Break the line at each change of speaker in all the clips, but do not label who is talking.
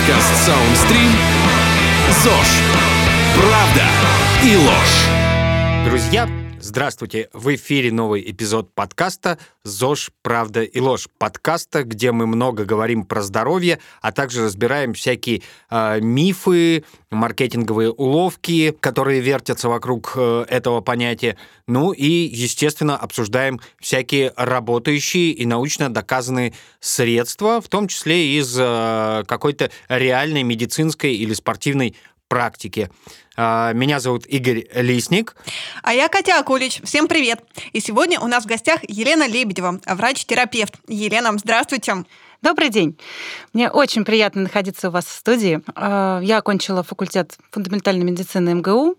Подкаст Soundstream ЗОЖ. Правда и ложь.
Друзья, здравствуйте! В эфире новый эпизод подкаста «ЗОЖ. Правда и ложь». Подкаста, где мы много говорим про здоровье, а также разбираем всякие э, мифы, маркетинговые уловки, которые вертятся вокруг э, этого понятия. Ну и, естественно, обсуждаем всякие работающие и научно доказанные средства, в том числе из э, какой-то реальной медицинской или спортивной практики. А, Меня зовут Игорь Лисник.
А я Катя Акулич. Всем привет. И сегодня у нас в гостях Елена Лебедева, врач-терапевт. Елена, здравствуйте.
Добрый день. Мне очень приятно находиться у вас в студии. А, Я окончила факультет фундаментальной медицины МГУ,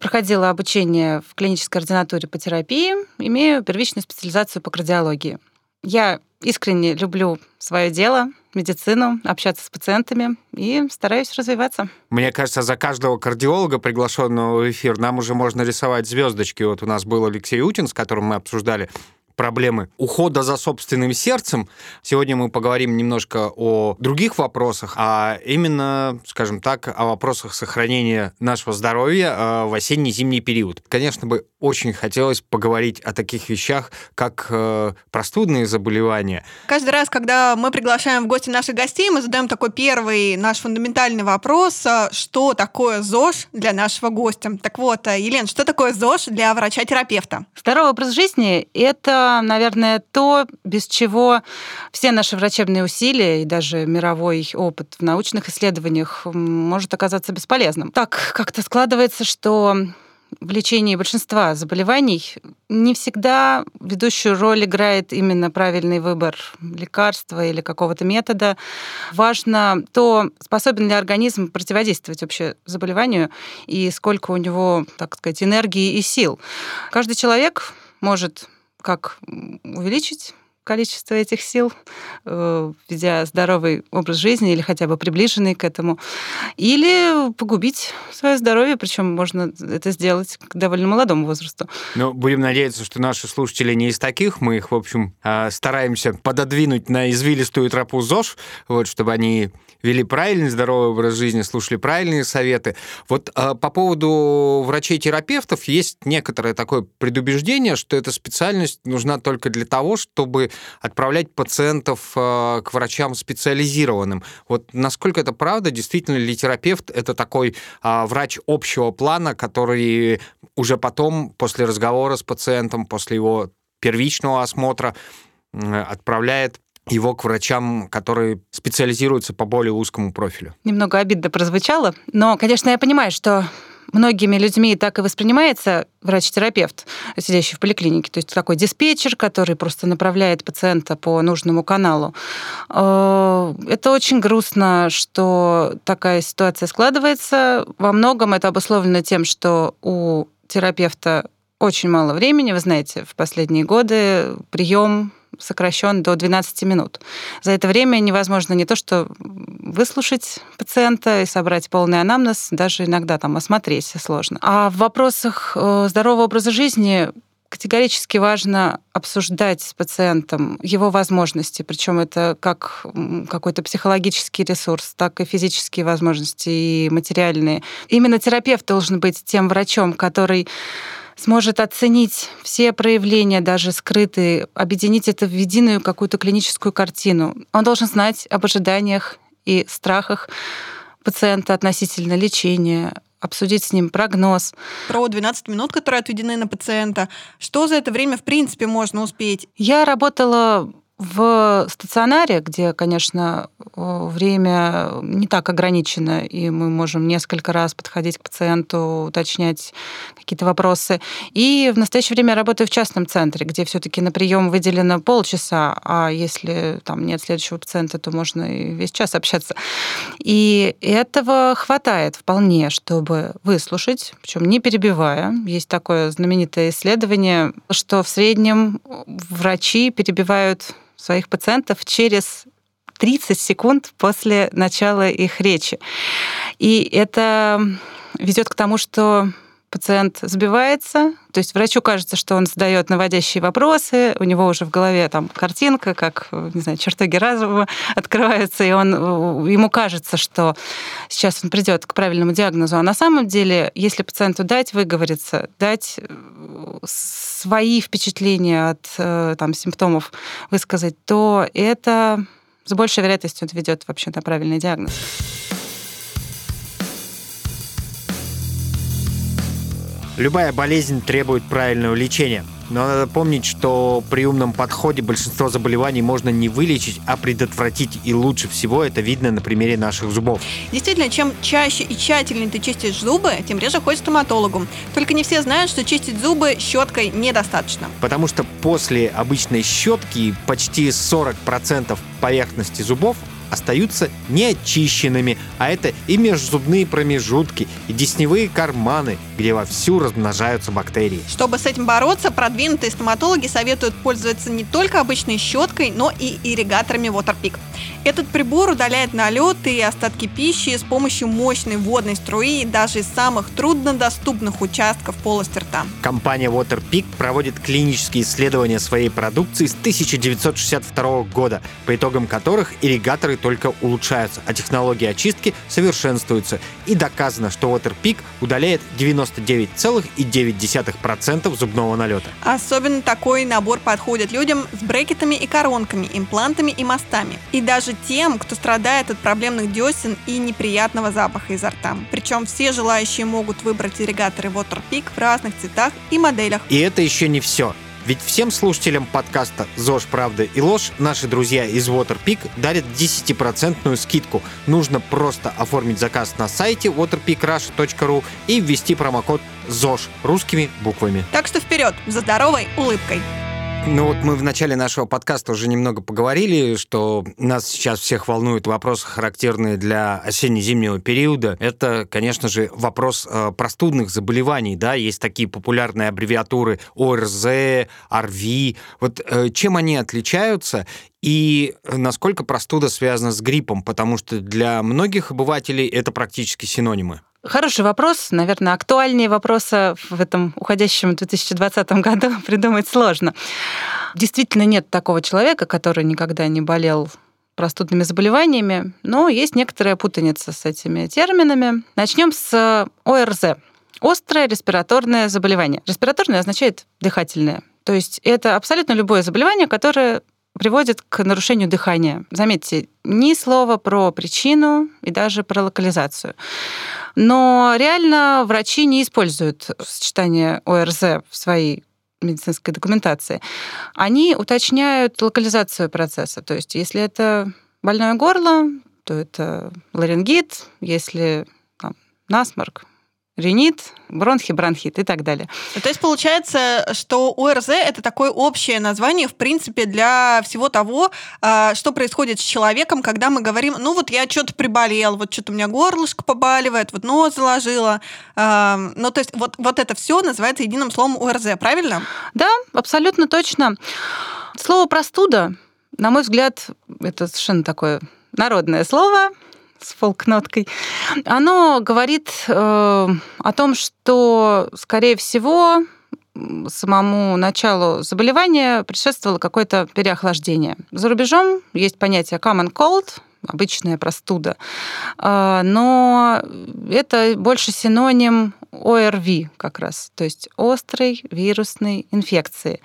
проходила обучение в клинической ординатуре по терапии, имею первичную специализацию по кардиологии. Я искренне люблю свое дело, медицину, общаться с пациентами и стараюсь развиваться.
Мне кажется, за каждого кардиолога, приглашенного в эфир, нам уже можно рисовать звездочки. Вот у нас был Алексей Утин, с которым мы обсуждали проблемы ухода за собственным сердцем. Сегодня мы поговорим немножко о других вопросах, а именно, скажем так, о вопросах сохранения нашего здоровья э, в осенне-зимний период. Конечно бы очень хотелось поговорить о таких вещах, как э, простудные заболевания.
Каждый раз, когда мы приглашаем в гости наших гостей, мы задаем такой первый наш фундаментальный вопрос, а, что такое ЗОЖ для нашего гостя. Так вот, Елена, что такое ЗОЖ для врача-терапевта?
Здоровый образ жизни – это, наверное, то, без чего все наши врачебные усилия и даже мировой опыт в научных исследованиях может оказаться бесполезным. Так как-то складывается, что в лечении большинства заболеваний не всегда ведущую роль играет именно правильный выбор лекарства или какого-то метода. Важно то, способен ли организм противодействовать вообще заболеванию и сколько у него, так сказать, энергии и сил. Каждый человек может как увеличить количество этих сил, э, ведя здоровый образ жизни или хотя бы приближенный к этому, или погубить свое здоровье, причем можно это сделать к довольно молодому возрасту.
Ну, будем надеяться, что наши слушатели не из таких. Мы их, в общем, э, стараемся пододвинуть на извилистую тропу ЗОЖ, вот, чтобы они вели правильный здоровый образ жизни, слушали правильные советы. Вот э, по поводу врачей-терапевтов есть некоторое такое предубеждение, что эта специальность нужна только для того, чтобы отправлять пациентов э, к врачам специализированным. Вот насколько это правда? Действительно ли терапевт это такой э, врач общего плана, который уже потом, после разговора с пациентом, после его первичного осмотра, отправляет его к врачам, которые специализируются по более узкому профилю.
Немного обидно прозвучало, но, конечно, я понимаю, что многими людьми так и воспринимается врач-терапевт, сидящий в поликлинике. То есть такой диспетчер, который просто направляет пациента по нужному каналу. Э, это очень грустно, что такая ситуация складывается. Во многом это обусловлено тем, что у терапевта очень мало времени. Вы знаете, в последние годы прием сокращен до 12 минут. За это время невозможно не то, что выслушать пациента и собрать полный анамнез, даже иногда там осмотреть сложно. А в вопросах э, здорового образа жизни категорически важно обсуждать с пациентом его возможности, причем это как какой-то психологический ресурс, так и физические возможности и материальные. Именно терапевт должен быть тем врачом, который сможет оценить все проявления, даже скрытые, объединить это в единую какую-то клиническую картину. Он должен знать об ожиданиях и страхах пациента относительно лечения, обсудить с ним прогноз.
Про 12 минут, которые отведены на пациента. Что за это время, в принципе, можно успеть?
Я работала в стационаре, где, конечно, время не так ограничено, и мы можем несколько раз подходить к пациенту, уточнять какие-то вопросы. И в настоящее время я работаю в частном центре, где все-таки на прием выделено полчаса, а если там нет следующего пациента, то можно и весь час общаться. И этого хватает вполне, чтобы выслушать, причем не перебивая. Есть такое знаменитое исследование, что в среднем врачи перебивают своих пациентов через 30 секунд после начала их речи. И это ведет к тому, что пациент сбивается, то есть врачу кажется, что он задает наводящие вопросы, у него уже в голове там картинка, как, не знаю, чертоги разума открываются, и он, ему кажется, что сейчас он придет к правильному диагнозу. А на самом деле, если пациенту дать выговориться, дать э, свои впечатления от э, там, симптомов высказать, то это с большей вероятностью ведет вообще на правильный диагноз.
Любая болезнь требует правильного лечения. Но надо помнить, что при умном подходе большинство заболеваний можно не вылечить, а предотвратить. И лучше всего это видно на примере наших зубов.
Действительно, чем чаще и тщательнее ты чистишь зубы, тем реже ходишь к стоматологу. Только не все знают, что чистить зубы щеткой недостаточно.
Потому что после обычной щетки почти 40% поверхности зубов остаются неочищенными, а это и межзубные промежутки, и десневые карманы, где вовсю размножаются бактерии.
Чтобы с этим бороться, продвинутые стоматологи советуют пользоваться не только обычной щеткой, но и ирригаторами Waterpik. Этот прибор удаляет налеты и остатки пищи с помощью мощной водной струи даже из самых труднодоступных участков полости рта.
Компания Waterpik проводит клинические исследования своей продукции с 1962 года, по итогам которых ирригаторы только улучшаются, а технологии очистки совершенствуются. И доказано, что Waterpik удаляет 99,9% зубного налета.
Особенно такой набор подходит людям с брекетами и коронками, имплантами и мостами. И даже тем, кто страдает от проблемных десен и неприятного запаха изо рта. Причем все желающие могут выбрать ирригаторы Waterpik в разных цветах и моделях.
И это еще не все. Ведь всем слушателям подкаста «ЗОЖ, правда и ложь» наши друзья из Waterpik дарят 10% скидку. Нужно просто оформить заказ на сайте waterpikrusha.ru и ввести промокод ЗОЖ русскими буквами.
Так что вперед, за здоровой улыбкой!
Ну вот мы в начале нашего подкаста уже немного поговорили, что нас сейчас всех волнуют вопросы, характерные для осенне-зимнего периода. Это, конечно же, вопрос э, простудных заболеваний. Да? Есть такие популярные аббревиатуры ОРЗ, ОРВИ. Вот э, чем они отличаются и насколько простуда связана с гриппом? Потому что для многих обывателей это практически синонимы.
Хороший вопрос. Наверное, актуальнее вопроса в этом уходящем 2020 году придумать сложно. Действительно нет такого человека, который никогда не болел простудными заболеваниями, но есть некоторая путаница с этими терминами. Начнем с ОРЗ. Острое респираторное заболевание. Респираторное означает дыхательное. То есть это абсолютно любое заболевание, которое приводит к нарушению дыхания. Заметьте, ни слова про причину и даже про локализацию. Но реально врачи не используют сочетание ОРЗ в своей медицинской документации. Они уточняют локализацию процесса. То есть если это больное горло, то это ларингит, если там, насморк, ринит, бронхи, бронхит и так далее.
То есть получается, что ОРЗ это такое общее название, в принципе, для всего того, а, что происходит с человеком, когда мы говорим, ну вот я что-то приболел, вот что-то у меня горлышко побаливает, вот нос заложило. А, ну то есть вот, вот это все называется единым словом ОРЗ, правильно?
Да, абсолютно точно. Слово простуда, на мой взгляд, это совершенно такое народное слово, с фолк-ноткой, оно говорит э, о том, что, скорее всего, самому началу заболевания предшествовало какое-то переохлаждение. За рубежом есть понятие common cold, обычная простуда, э, но это больше синоним ОРВИ как раз, то есть острой вирусной инфекции.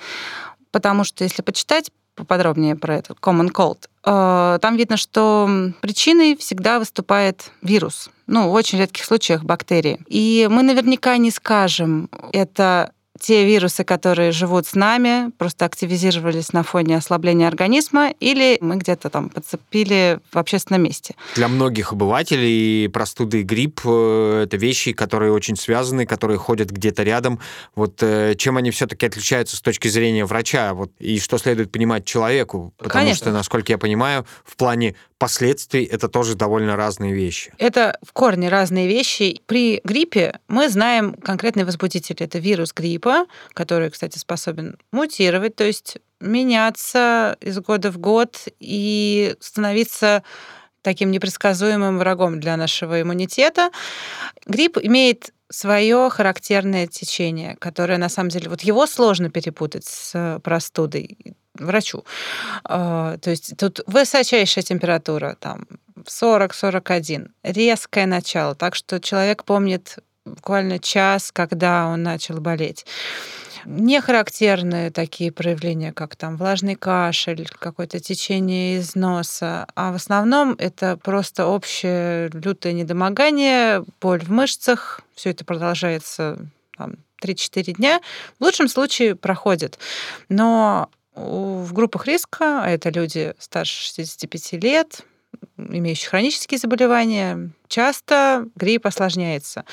Потому что если почитать поподробнее про это, common cold, э, там видно, что причиной всегда выступает вирус. Ну, в очень редких случаях бактерии. И мы наверняка не скажем, это те вирусы, которые живут с нами, просто активизировались на фоне ослабления организма, или мы где-то там подцепили в общественном месте.
Для многих обывателей простуда и грипп э, — это вещи, которые очень связаны, которые ходят где-то рядом. Вот э, чем они все-таки отличаются с точки зрения врача? Вот, и что следует понимать человеку? Потому
Конечно.
что, насколько я понимаю, в плане последствий это тоже довольно разные вещи.
Это в корне разные вещи. При гриппе мы знаем конкретный возбудитель. Это вирус гриппа, который, кстати, способен мутировать, то есть меняться из года в год и становиться таким непредсказуемым врагом для нашего иммунитета. Грипп имеет свое характерное течение, которое на самом деле вот его сложно перепутать с простудой врачу. А, то есть тут высочайшая температура, там 40-41, резкое начало, так что человек помнит буквально час, когда он начал болеть. Не характерные такие проявления, как там влажный кашель, какое-то течение из носа, а в основном это просто общее лютое недомогание, боль в мышцах, все это продолжается там, 3-4 дня, в лучшем случае проходит. Но в группах риска, а это люди старше 65 лет, имеющие хронические заболевания, часто грипп осложняется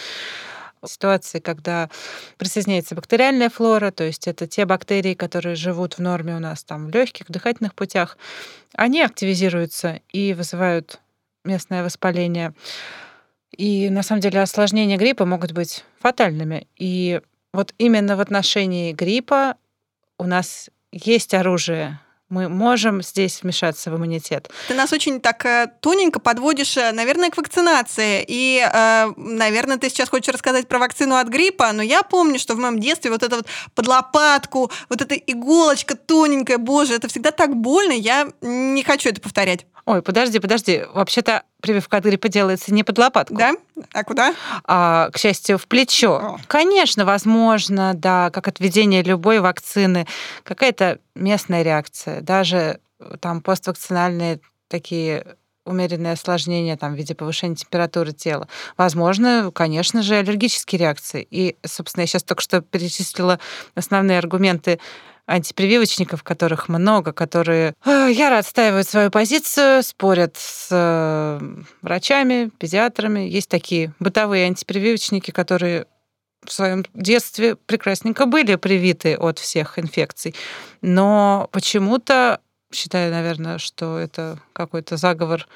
ситуации, когда присоединяется бактериальная флора, то есть это те бактерии, которые живут в норме у нас там в легких, дыхательных путях, они активизируются и вызывают местное воспаление. И на самом деле осложнения гриппа могут быть фатальными. И вот именно в отношении гриппа у нас есть оружие, мы можем здесь вмешаться в иммунитет.
Ты нас очень так э, тоненько подводишь, э, наверное, к вакцинации. И, э, наверное, ты сейчас хочешь рассказать про вакцину от гриппа, но я помню, что в моем детстве вот это вот под лопатку, вот эта иголочка тоненькая, боже, это всегда так больно, я не хочу это повторять.
Ой, подожди, подожди. Вообще-то прививка от гриппа делается не под лопатку.
Да? А куда?
А, к счастью, в плечо. О. Конечно, возможно, да, как от введения любой вакцины, какая-то местная реакция. Даже э, там поствакцинальные такие умеренные осложнения там, в виде повышения температуры тела. Возможно, конечно же, аллергические реакции. И, собственно, я сейчас только что перечислила основные аргументы антипрививочников, которых много, которые э, яро отстаивают свою позицию, спорят с э, врачами, педиатрами. Есть такие бытовые антипрививочники, которые в своем детстве прекрасненько были привиты от всех инфекций. Но почему-то считаю, наверное, что это какой-то заговор.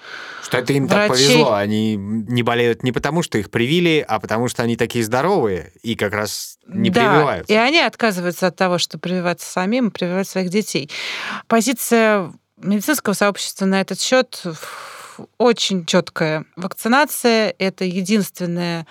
Что это им врачей. так повезло. Они не болеют не потому, что их привили, а потому что они такие здоровые и как раз не
да,
прививаются.
И они отказываются от того, чтобы прививаться самим прививать своих детей. Позиция медицинского сообщества на этот счет очень четкая. Вакцинация это единственная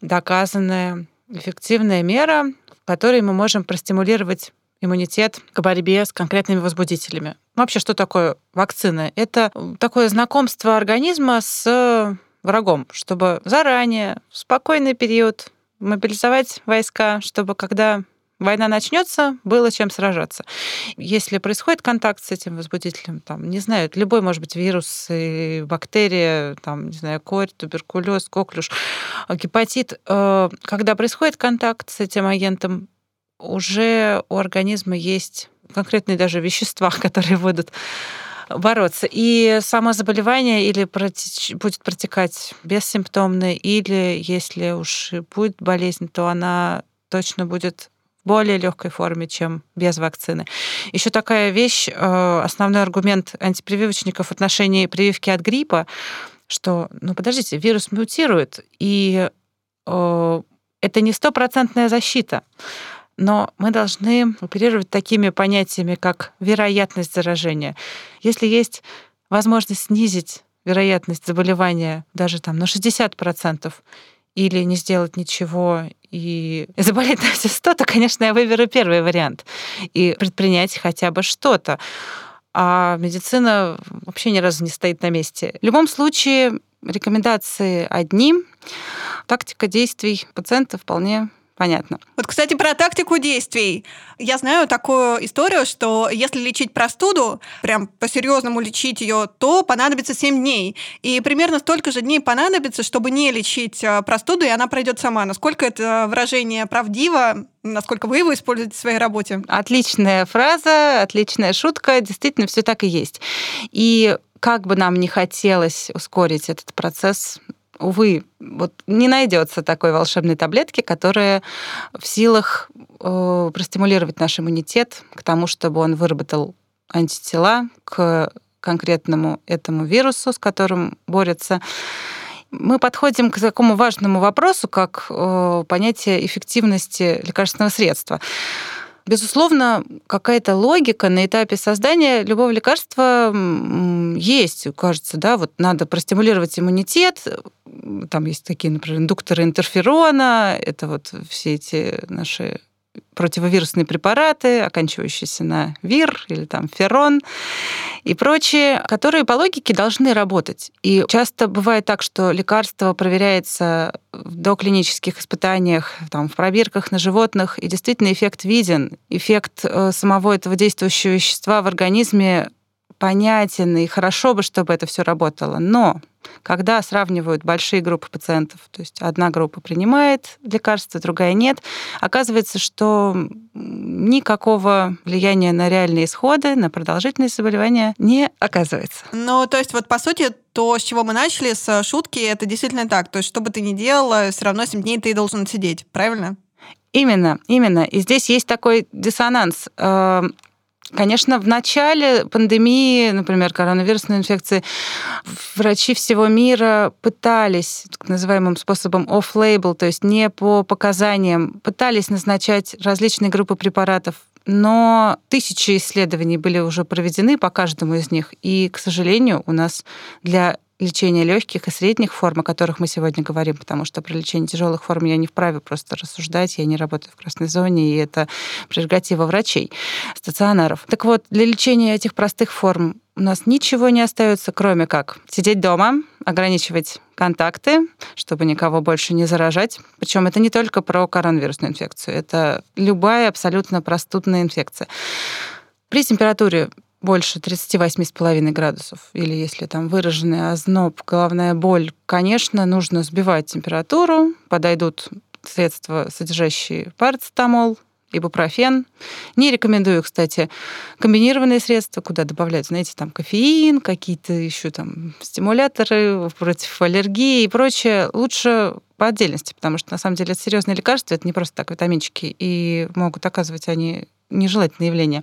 доказанная эффективная мера, которой мы можем простимулировать иммунитет к борьбе с конкретными возбудителями. Вообще, что такое вакцина? Это такое знакомство организма с врагом, чтобы заранее, в спокойный период мобилизовать войска, чтобы когда война начнется, было чем сражаться. Если происходит контакт с этим возбудителем, там, не знаю, любой, может быть, вирус, бактерия, там, не знаю, корь, туберкулез, коклюш, гепатит, э, когда происходит контакт с этим агентом, уже у организма есть конкретные даже вещества, которые будут бороться. И само заболевание или протеч... будет протекать бессимптомно, или если уж будет болезнь, то она точно будет в более легкой форме, чем без вакцины. Еще такая вещь, э, основной аргумент антипрививочников в отношении прививки от гриппа, что, ну подождите, вирус мутирует, и э, это не стопроцентная защита но мы должны оперировать такими понятиями, как вероятность заражения. Если есть возможность снизить вероятность заболевания даже там на 60%, или не сделать ничего и заболеть на все 100, то, конечно, я выберу первый вариант и предпринять хотя бы что-то. А медицина вообще ни разу не стоит на месте. В любом случае, рекомендации одни, тактика действий пациента вполне понятно.
Вот, кстати, про тактику действий. Я знаю такую историю, что если лечить простуду, прям по-серьезному лечить ее, то понадобится 7 дней. И примерно столько же дней понадобится, чтобы не лечить э, простуду, и она пройдет сама. Насколько это выражение правдиво, насколько вы его используете в своей работе?
Отличная фраза, отличная шутка. Действительно, все так и есть. И как бы нам не хотелось ускорить этот процесс, увы, вот не найдется такой волшебной таблетки, которая в силах э, простимулировать наш иммунитет к тому, чтобы он выработал антитела к конкретному этому вирусу, с которым борется. Мы подходим к такому важному вопросу, как э, понятие эффективности лекарственного средства. Безусловно, какая-то логика на этапе создания любого лекарства есть, кажется, да, вот надо простимулировать иммунитет, там есть такие, например, индукторы интерферона, это вот все эти наши противовирусные препараты, оканчивающиеся на вир или там феррон и прочие, которые по логике должны работать. И часто бывает так, что лекарство проверяется в доклинических испытаниях, там, в пробирках на животных, и действительно эффект виден. Эффект э, самого этого действующего вещества в организме понятен, и хорошо бы, чтобы это все работало. Но когда сравнивают большие группы пациентов, то есть одна группа принимает лекарства, другая нет, оказывается, что никакого влияния на реальные исходы, на продолжительность заболевания не оказывается.
Ну, то есть вот по сути то, с чего мы начали, с шутки, это действительно так. То есть что бы ты ни делала, все равно 7 дней ты должен сидеть, правильно?
Именно, именно. И здесь есть такой диссонанс. Конечно, в начале пандемии, например, коронавирусной инфекции, врачи всего мира пытались так называемым способом off-label, то есть не по показаниям, пытались назначать различные группы препаратов но тысячи исследований были уже проведены по каждому из них. И, к сожалению, у нас для лечения легких и средних форм, о которых мы сегодня говорим, потому что про лечение тяжелых форм я не вправе просто рассуждать, я не работаю в красной зоне, и это прерогатива врачей, стационаров. Так вот, для лечения этих простых форм у нас ничего не остается, кроме как сидеть дома, ограничивать контакты, чтобы никого больше не заражать. Причем это не только про коронавирусную инфекцию, это любая абсолютно простудная инфекция. При температуре больше 38,5 градусов, или если там выраженный озноб, головная боль, конечно, нужно сбивать температуру, подойдут средства, содержащие парацетамол, ибупрофен. Не рекомендую, кстати, комбинированные средства, куда добавляют, знаете, там кофеин, какие-то еще там стимуляторы против аллергии и прочее. Лучше по отдельности, потому что на самом деле это серьезные лекарства, это не просто так витаминчики, и могут оказывать они нежелательные явления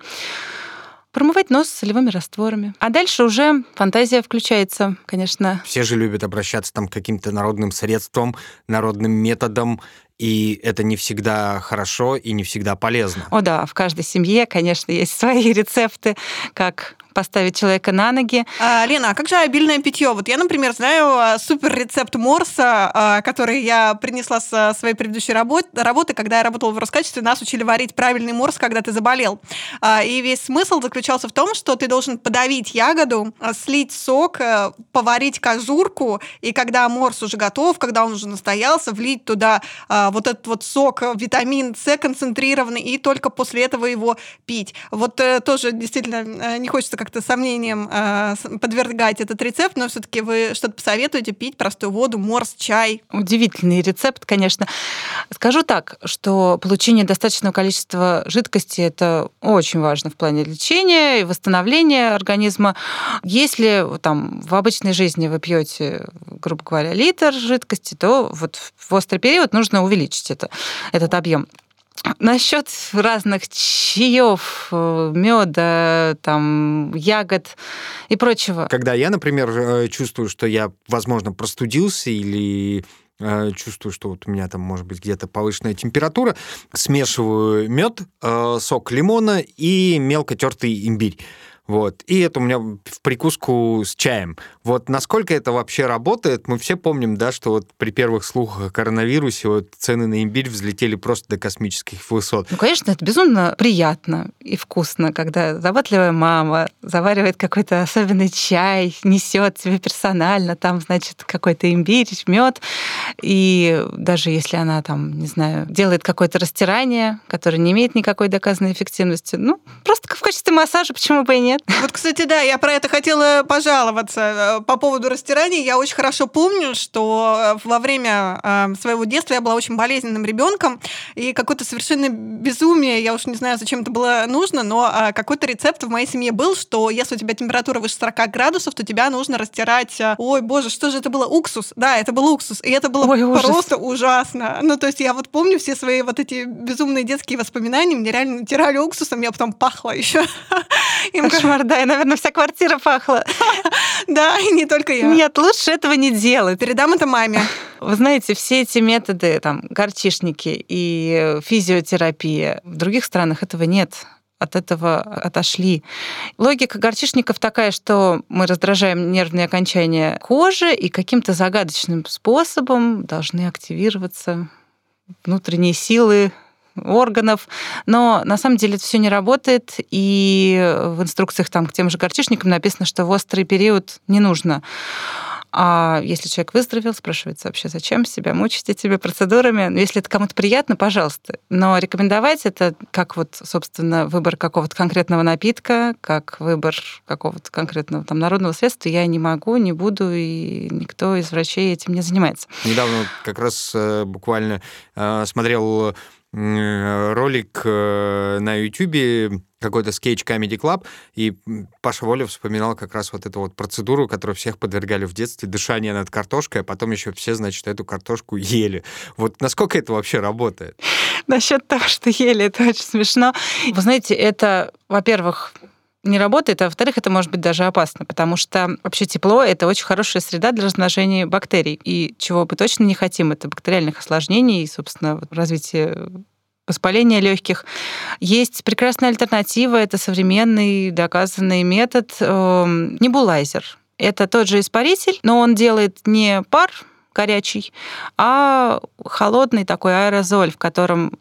промывать нос солевыми растворами. А дальше уже фантазия включается, конечно.
Все же любят обращаться там к каким-то народным средствам, народным методам, и это не всегда хорошо и не всегда полезно.
О да, в каждой семье, конечно, есть свои рецепты, как поставить человека на ноги.
А, Лена, а как же обильное питье? Вот я, например, знаю а, супер рецепт морса, а, который я принесла с своей предыдущей работы, работы, когда я работала в Роскачестве, нас учили варить правильный морс, когда ты заболел. И весь смысл заключался в том, что ты должен подавить ягоду, слить сок, поварить кожурку, и когда морс уже готов, когда он уже настоялся, влить туда вот этот вот сок, витамин С концентрированный, и только после этого его пить. Вот э, тоже действительно э, не хочется как как-то сомнением э, подвергать этот рецепт, но все-таки вы что-то посоветуете пить простую воду, морс, чай?
Удивительный рецепт, конечно. Скажу так, что получение достаточного количества жидкости это очень важно в плане лечения и восстановления организма. Если там в обычной жизни вы пьете, грубо говоря, литр жидкости, то вот в острый период нужно увеличить это, этот объем. Насчет разных чаев, э, меда, там, ягод и прочего.
Когда я, например, э, чувствую, что я, возможно, простудился или э, чувствую, что вот у меня там может быть где-то повышенная температура, смешиваю мед, сок лимона и мелко тертый имбирь. Вот. И это у меня в прикуску с чаем. Вот насколько это вообще работает, мы все помним, да, что вот при первых слухах о коронавирусе вот цены на имбирь взлетели просто до космических высот.
Ну, конечно, это безумно приятно и вкусно, когда заботливая мама заваривает какой-то особенный чай, несет тебе персонально, там, значит, какой-то имбирь, мед. И даже если она там, не знаю, делает какое-то растирание, которое не имеет никакой доказанной эффективности, ну, просто в качестве массажа, почему бы и нет?
Нет. Вот, кстати, да, я про это хотела пожаловаться. Э, по поводу растираний я очень хорошо помню, что э, во время э, своего детства я была очень болезненным ребенком, и какое-то совершенно безумие, я уж не знаю, зачем это было нужно, но какой-то рецепт в моей семье был, что если у тебя температура выше 40 градусов, то тебя нужно растирать, ой, боже, что же это было? Уксус. Да, это был уксус. И это было ой, просто ужасно. Ну, то есть я вот помню все свои вот эти безумные детские воспоминания, мне реально натирали уксусом, я потом пахла еще.
Им Мордая, наверное, вся квартира пахла.
Да, и не только я.
Нет, лучше этого не делать.
Передам это маме.
Вы знаете, все эти методы, там, горчишники и физиотерапия, в других странах этого нет от этого отошли. Логика горчишников такая, что мы раздражаем нервные окончания кожи и каким-то загадочным способом должны активироваться внутренние силы органов, но на самом деле это все не работает, и в инструкциях там к тем же горчишникам написано, что в острый период не нужно а если человек выздоровел, спрашивается вообще, зачем себя мучить этими процедурами? Ну, если это кому-то приятно, пожалуйста. Но рекомендовать это как вот, собственно, выбор какого-то конкретного напитка, как выбор какого-то конкретного там народного средства я не могу, не буду, и никто из врачей этим не занимается.
Недавно как раз э, буквально э, смотрел ролик э, на YouTube какой-то скетч Comedy Club, и Паша Воля вспоминал как раз вот эту вот процедуру, которую всех подвергали в детстве, дышание над картошкой, а потом еще все, значит, эту картошку ели. Вот насколько это вообще работает?
Насчет того, что ели, это очень смешно. Вы знаете, это, во-первых, не работает, а во-вторых, это может быть даже опасно, потому что вообще тепло — это очень хорошая среда для размножения бактерий. И чего мы точно не хотим, это бактериальных осложнений и, собственно, развитие воспаления легких. Есть прекрасная альтернатива, это современный доказанный метод э, небулайзер. Это тот же испаритель, но он делает не пар горячий, а холодный такой аэрозоль, в котором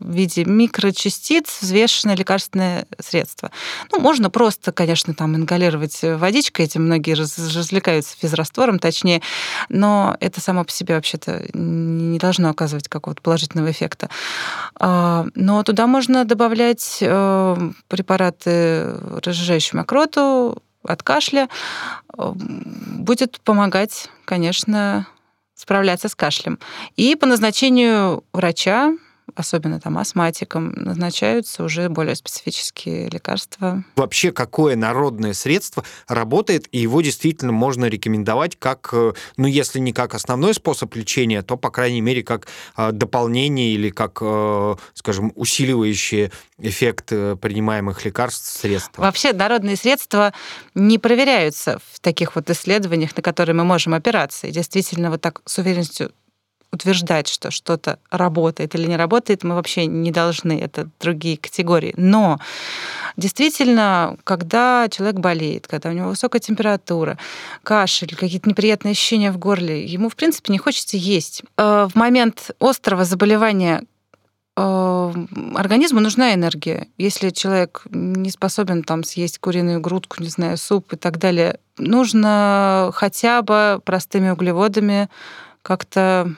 в виде микрочастиц взвешенное лекарственное средство. Ну, можно просто, конечно, там ингалировать водичкой, этим многие развлекаются физраствором, точнее, но это само по себе вообще-то не должно оказывать какого-то положительного эффекта. А, но туда можно добавлять э, препараты, разжижающие мокроту, от кашля. Э, будет помогать, конечно, справляться с кашлем. И по назначению врача особенно там астматикам, назначаются уже более специфические лекарства.
Вообще, какое народное средство работает, и его действительно можно рекомендовать как, э, ну, если не как основной способ лечения, то, по крайней мере, как э, дополнение или как, э, скажем, усиливающее эффект принимаемых лекарств средства?
Вообще, народные средства не проверяются в таких вот исследованиях, на которые мы можем опираться. И действительно, вот так с уверенностью утверждать, что что-то работает или не работает, мы вообще не должны. Это другие категории. Но действительно, когда человек болеет, когда у него высокая температура, кашель, какие-то неприятные ощущения в горле, ему, в принципе, не хочется есть. Э, в момент острого заболевания э, организму нужна энергия. Если человек не способен там съесть куриную грудку, не знаю, суп и так далее, нужно хотя бы простыми углеводами как-то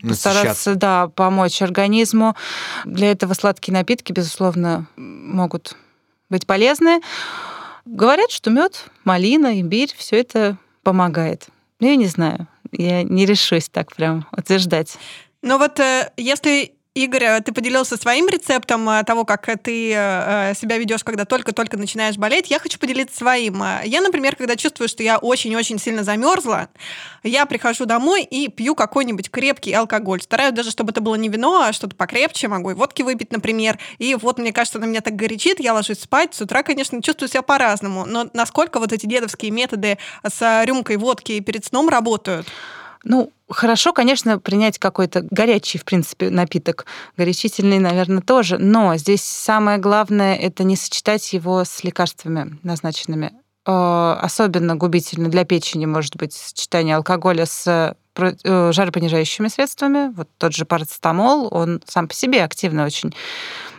постараться, да, помочь организму. Для этого сладкие напитки, безусловно, могут быть полезны. Говорят, что мед, малина, имбирь, все это помогает. Ну, я не знаю, я не решусь так прям утверждать.
Но вот э, если Игорь, э, ты поделился своим рецептом э, того, как ты э, себя ведешь, когда только-только начинаешь болеть. Я хочу поделиться своим. Я, например, когда чувствую, что я очень-очень сильно замерзла, я прихожу домой и пью какой-нибудь крепкий алкоголь. Стараюсь даже, чтобы это было не вино, а что-то покрепче. Могу и водки выпить, например. И вот, мне кажется, она меня так горячит, я ложусь спать. С утра, конечно, чувствую себя по-разному. Но насколько вот эти дедовские методы с рюмкой водки перед сном работают?
Ну, хорошо, конечно, принять какой-то горячий, в принципе, напиток. Горячительный, наверное, тоже. Но здесь самое главное — это не сочетать его с лекарствами назначенными. Э, особенно губительно для печени может быть сочетание алкоголя с э, жаропонижающими средствами. Вот тот же парацетамол, он сам по себе активно очень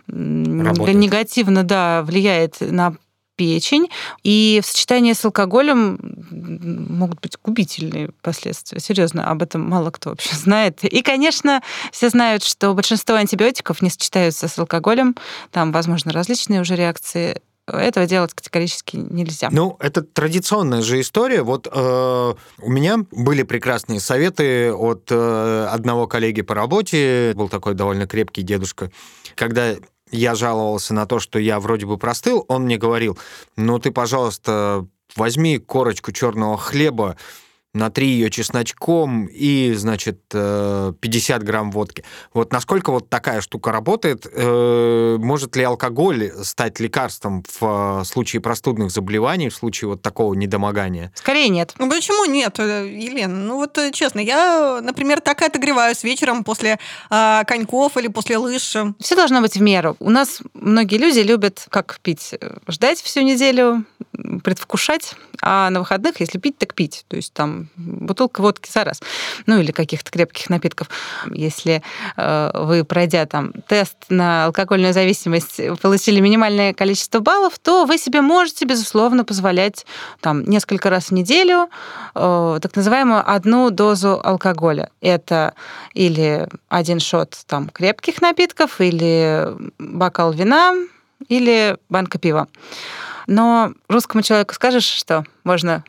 Работает. негативно да, влияет на печень, и в сочетании с алкоголем могут быть губительные последствия. Серьезно, об этом мало кто вообще знает. И, конечно, все знают, что большинство антибиотиков не сочетаются с алкоголем. Там, возможно, различные уже реакции этого делать категорически нельзя.
Ну, это традиционная же история. Вот э, у меня были прекрасные советы от э, одного коллеги по работе, был такой довольно крепкий дедушка, когда я жаловался на то, что я вроде бы простыл, он мне говорил, ну ты, пожалуйста, возьми корочку черного хлеба, натри ее чесночком и, значит, 50 грамм водки. Вот насколько вот такая штука работает? Может ли алкоголь стать лекарством в случае простудных заболеваний, в случае вот такого недомогания?
Скорее нет.
Ну почему нет, Елена? Ну вот честно, я, например, так и отогреваюсь вечером после э, коньков или после лыж.
Все должно быть в меру. У нас многие люди любят как пить? Ждать всю неделю, предвкушать, а на выходных, если пить, так пить. То есть там бутылка водки за раз. Ну или каких-то крепких напитков. Если э, вы, пройдя там тест на алкогольную зависимость, получили минимальное количество баллов, то вы себе можете, безусловно, позволять там несколько раз в неделю э, так называемую одну дозу алкоголя. Это или один шот там крепких напитков, или бокал вина, или банка пива. Но русскому человеку скажешь, что можно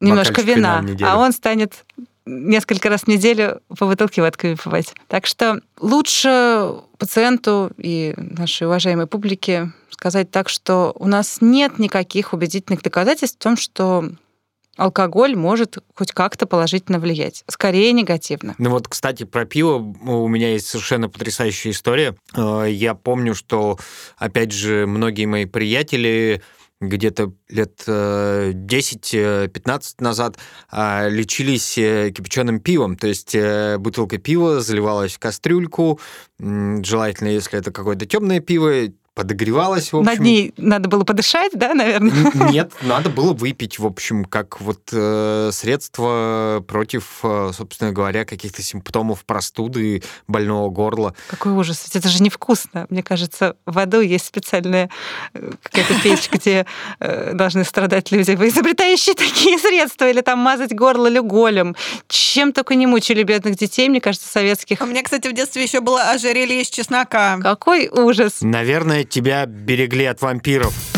немножко вина, а он станет несколько раз в неделю по бутылке водки выпивать. Так что лучше пациенту и нашей уважаемой публике сказать так, что у нас нет никаких убедительных доказательств в том, что алкоголь может хоть как-то положительно влиять. Скорее негативно.
Ну вот, кстати, про пиво у меня есть совершенно потрясающая история. Э, я помню, что, опять же, многие мои приятели где-то лет 10-15 э, назад а, лечились э, кипяченым пивом. То есть бутылка пива заливалась в кастрюльку, желательно, если это какое-то темное пиво, подогревалась, в общем.
Над ней надо было подышать, да, наверное?
Нет, надо было выпить, в общем, как вот э, средство против, э, собственно говоря, каких-то симптомов простуды, больного горла.
Какой ужас, ведь это же невкусно. Мне кажется, в аду есть специальная э, какая-то печь, где э, должны страдать люди, вы изобретающие такие средства, или там мазать горло люголем. Чем только не мучили бедных детей, мне кажется, советских.
У меня, кстати, в детстве еще было ожерелье из чеснока.
Какой ужас.
Наверное, тебя берегли от вампиров.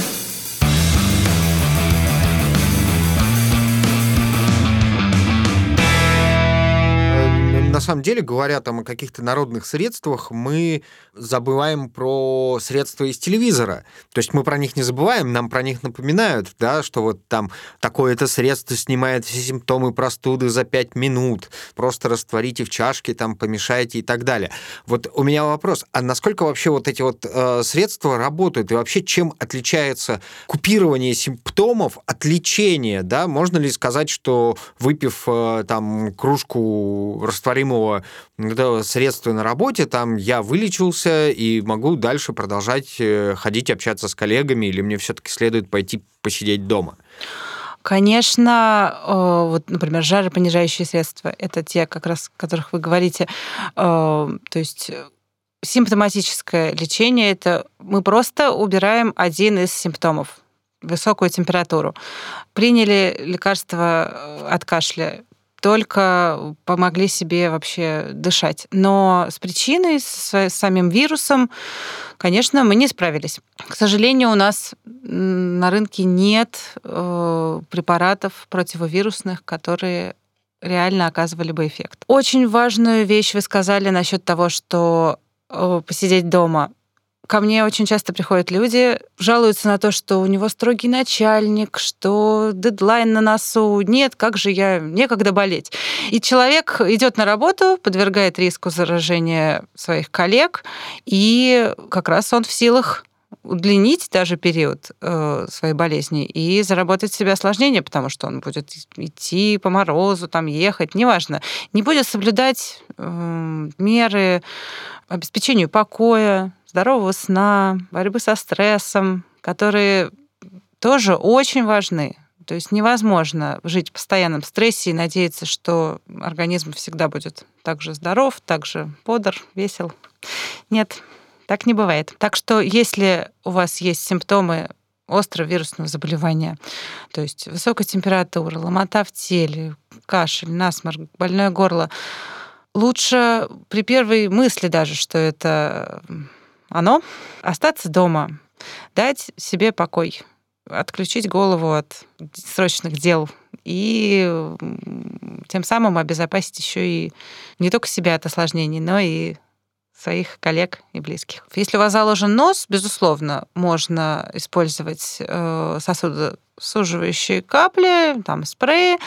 На самом деле, говоря там о каких-то народных средствах, мы забываем про средства из телевизора. То есть мы про них не забываем, нам про них напоминают, да, что вот там такое-то средство снимает все симптомы простуды за 5 минут, просто растворите в чашке, там помешайте и так далее. Вот у меня вопрос, а насколько вообще вот эти вот э, средства работают и вообще чем отличается купирование симптомов от лечения, да? Можно ли сказать, что выпив э, там кружку растворимого растворимого средства на работе, там я вылечился и могу дальше продолжать э, ходить, общаться с коллегами, или мне все-таки следует пойти посидеть дома?
Конечно, э, вот, например, жаропонижающие средства – это те, как раз, о которых вы говорите. Э, то есть симптоматическое лечение – это мы просто убираем один из симптомов высокую температуру. Приняли лекарство от кашля, только помогли себе вообще дышать. Но с причиной, с самим вирусом, конечно, мы не справились. К сожалению, у нас на рынке нет э, препаратов противовирусных, которые реально оказывали бы эффект. Очень важную вещь вы сказали насчет того, что э, посидеть дома ко мне очень часто приходят люди, жалуются на то, что у него строгий начальник, что дедлайн на носу. Нет, как же я, некогда болеть. И человек идет на работу, подвергает риску заражения своих коллег, и как раз он в силах удлинить даже период э, своей болезни и заработать себе осложнение, потому что он будет идти по морозу, там ехать, неважно, не будет соблюдать э, меры обеспечению покоя, здорового сна, борьбы со стрессом, которые тоже очень важны. То есть невозможно жить в постоянном стрессе и надеяться, что организм всегда будет так же здоров, так же бодр, весел. Нет, так не бывает. Так что если у вас есть симптомы острого вирусного заболевания, то есть высокая температура, ломота в теле, кашель, насморк, больное горло, лучше при первой мысли даже, что это оно остаться дома, дать себе покой, отключить голову от срочных дел и тем самым обезопасить еще и не только себя от осложнений, но и своих коллег и близких. Если у вас заложен нос, безусловно, можно использовать э, сосудосуживающие капли, там спреи,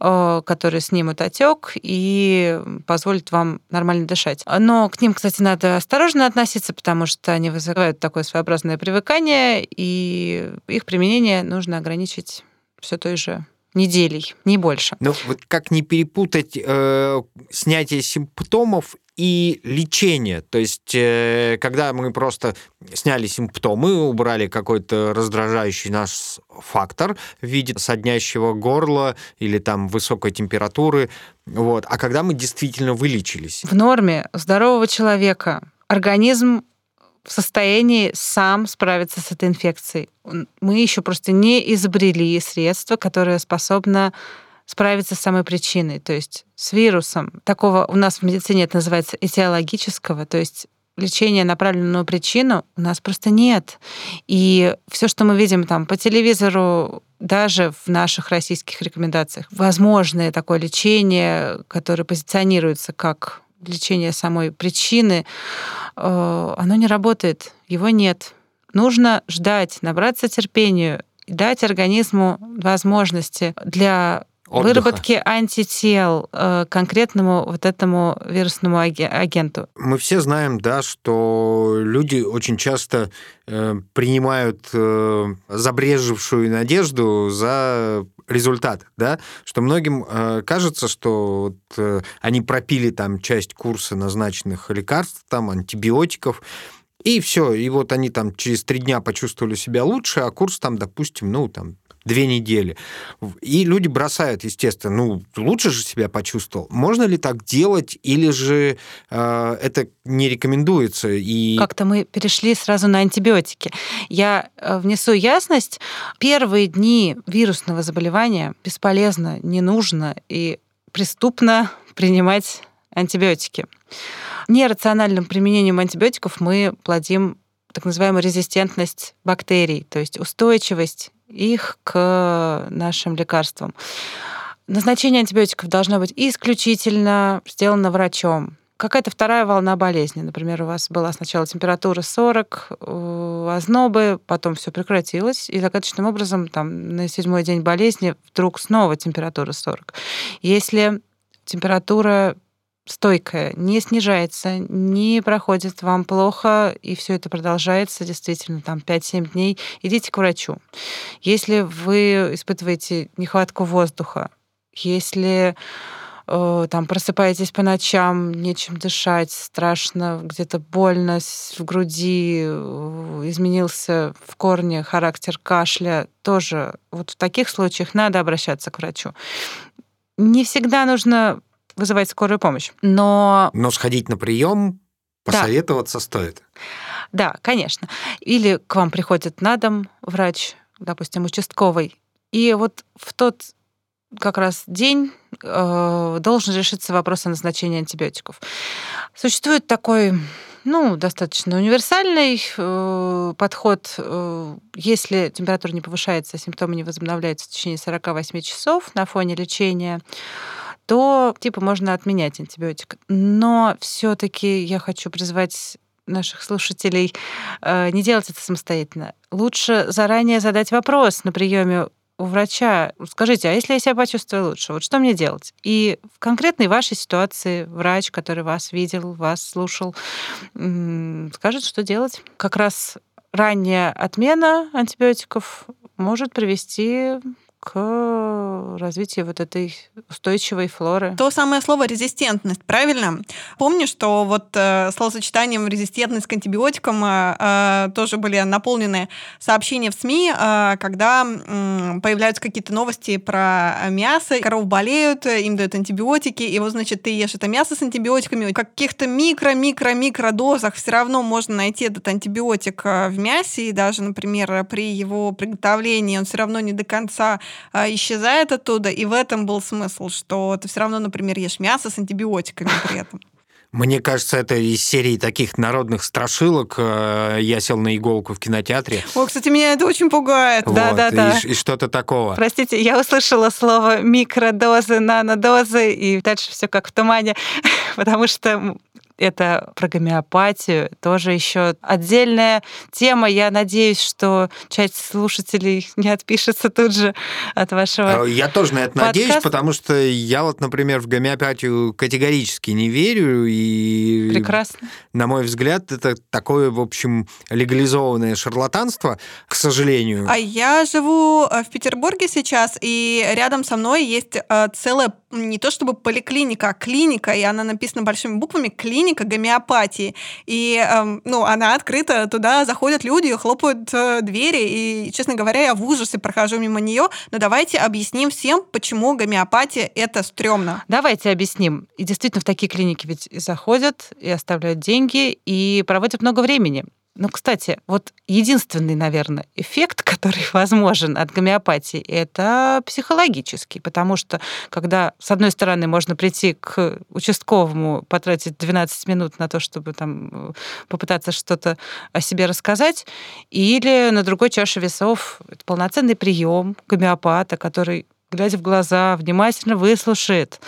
э, которые снимут отек и позволят вам нормально дышать. Но к ним, кстати, надо осторожно относиться, потому что они вызывают такое своеобразное привыкание, и их применение нужно ограничить все той же неделей, не больше.
Ну, вот как не перепутать э, снятие симптомов и лечение. То есть, э, когда мы просто сняли симптомы, убрали какой-то раздражающий наш фактор в виде соднящего горла или там высокой температуры, вот, а когда мы действительно вылечились.
В норме здорового человека организм в состоянии сам справиться с этой инфекцией. Мы еще просто не изобрели средство, которое способно справиться с самой причиной, то есть с вирусом. Такого у нас в медицине это называется этиологического, то есть лечение направленного на причину у нас просто нет. И все, что мы видим там по телевизору, даже в наших российских рекомендациях, возможное такое лечение, которое позиционируется как лечение самой причины, э, оно не работает, его нет. Нужно ждать, набраться терпению, дать организму возможности для Отдыха. выработки антител э, конкретному вот этому вирусному агенту.
Мы все знаем, да, что люди очень часто э, принимают э, забрежевшую надежду за результат, да, что многим э, кажется, что вот, э, они пропили там часть курса назначенных лекарств, там антибиотиков, и все, и вот они там через три дня почувствовали себя лучше, а курс там, допустим, ну, там, две недели. И люди бросают, естественно, ну, лучше же себя почувствовал. Можно ли так делать, или же э, это не рекомендуется? И...
Как-то мы перешли сразу на антибиотики. Я э, внесу ясность. Первые дни вирусного заболевания бесполезно, не нужно и преступно принимать антибиотики. Нерациональным применением антибиотиков мы плодим так называемую резистентность бактерий, то есть устойчивость их к нашим лекарствам. Назначение антибиотиков должно быть исключительно сделано врачом. Какая-то вторая волна болезни. Например, у вас была сначала температура 40, э, ознобы, потом все прекратилось, и загадочным образом там, на седьмой день болезни вдруг снова температура 40. Если температура стойкая, не снижается, не проходит вам плохо, и все это продолжается действительно там 5-7 дней, идите к врачу. Если вы испытываете нехватку воздуха, если э, там просыпаетесь по ночам, нечем дышать, страшно, где-то больно в груди, э, изменился в корне характер кашля, тоже вот в таких случаях надо обращаться к врачу. Не всегда нужно вызывать скорую помощь. Но...
Но сходить на прием посоветоваться да. стоит.
Да, конечно. Или к вам приходит на дом врач, допустим, участковый, и вот в тот как раз день э, должен решиться вопрос о назначении антибиотиков. Существует такой ну, достаточно универсальный э, подход. Э, если температура не повышается, симптомы не возобновляются в течение 48 часов на фоне лечения, то типа можно отменять антибиотик. Но все-таки я хочу призвать наших слушателей э, не делать это самостоятельно. Лучше заранее задать вопрос на приеме у врача. Скажите, а если я себя почувствую лучше, вот что мне делать? И в конкретной вашей ситуации врач, который вас видел, вас слушал, скажет, что делать. Как раз ранняя отмена антибиотиков может привести к развитию вот этой устойчивой флоры.
То самое слово резистентность, правильно? Помню, что вот э, словосочетанием резистентность к антибиотикам э, э, тоже были наполнены сообщения в СМИ, э, когда э, появляются какие-то новости про мясо, коров болеют, им дают антибиотики, и вот, значит, ты ешь это мясо с антибиотиками, в каких-то микро-микро-микро дозах все равно можно найти этот антибиотик э, в мясе, и даже, например, при его приготовлении он все равно не до конца исчезает оттуда, и в этом был смысл, что ты все равно, например, ешь мясо с антибиотиками при этом.
Мне кажется, это из серии таких народных страшилок. Э, я сел на иголку в кинотеатре.
О, кстати, меня это очень пугает.
Вот, да, да, да. И, и что-то такого.
Простите, я услышала слово микродозы, нанодозы, и дальше все как в тумане, потому что это про гомеопатию. Тоже еще отдельная тема. Я надеюсь, что часть слушателей не отпишется тут же от вашего
Я тоже на это
подкаста.
надеюсь, потому что я вот, например, в гомеопатию категорически не верю. И,
Прекрасно.
на мой взгляд, это такое, в общем, легализованное шарлатанство, к сожалению.
А я живу э, в Петербурге сейчас, и рядом со мной есть э, целая, не то чтобы поликлиника, а клиника, и она написана большими буквами «Клиника гомеопатии». И, эм, ну, она открыта, туда заходят люди, хлопают э, двери, и, честно говоря, я в ужасе прохожу мимо нее. Но давайте объясним всем, почему гомеопатия — это стрёмно.
Давайте объясним. И действительно, в такие клиники ведь заходят, и оставляют деньги, и проводят много времени. Ну, кстати, вот единственный, наверное, эффект, который возможен от гомеопатии, это психологический, потому что когда, с одной стороны, можно прийти к участковому, потратить 12 минут на то, чтобы там попытаться что-то о себе рассказать, или на другой чаше весов это полноценный прием гомеопата, который, глядя в глаза, внимательно выслушает,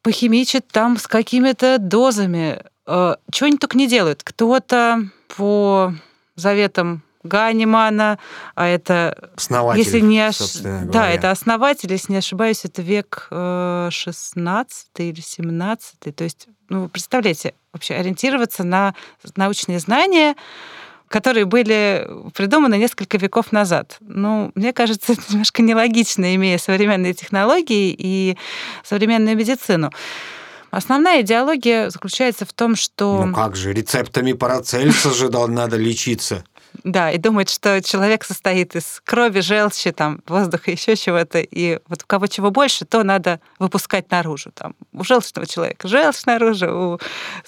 похимичит там с какими-то дозами, э, чего они только не делают. Кто-то по заветам Ганимана, а это,
Основатель,
если не ош... да,
говоря.
это основатель, если не ошибаюсь, это век э, 16 или 17. То есть, ну, вы представляете, вообще ориентироваться на научные знания, которые были придуманы несколько веков назад. Ну, мне кажется, это немножко нелогично, имея современные технологии и современную медицину. Основная идеология заключается в том, что...
Ну как же, рецептами Парацельса же надо лечиться.
Да, и думает, что человек состоит из крови, желчи, там, воздуха, еще чего-то, и вот у кого чего больше, то надо выпускать наружу. Там, у желчного человека желчь наружу, у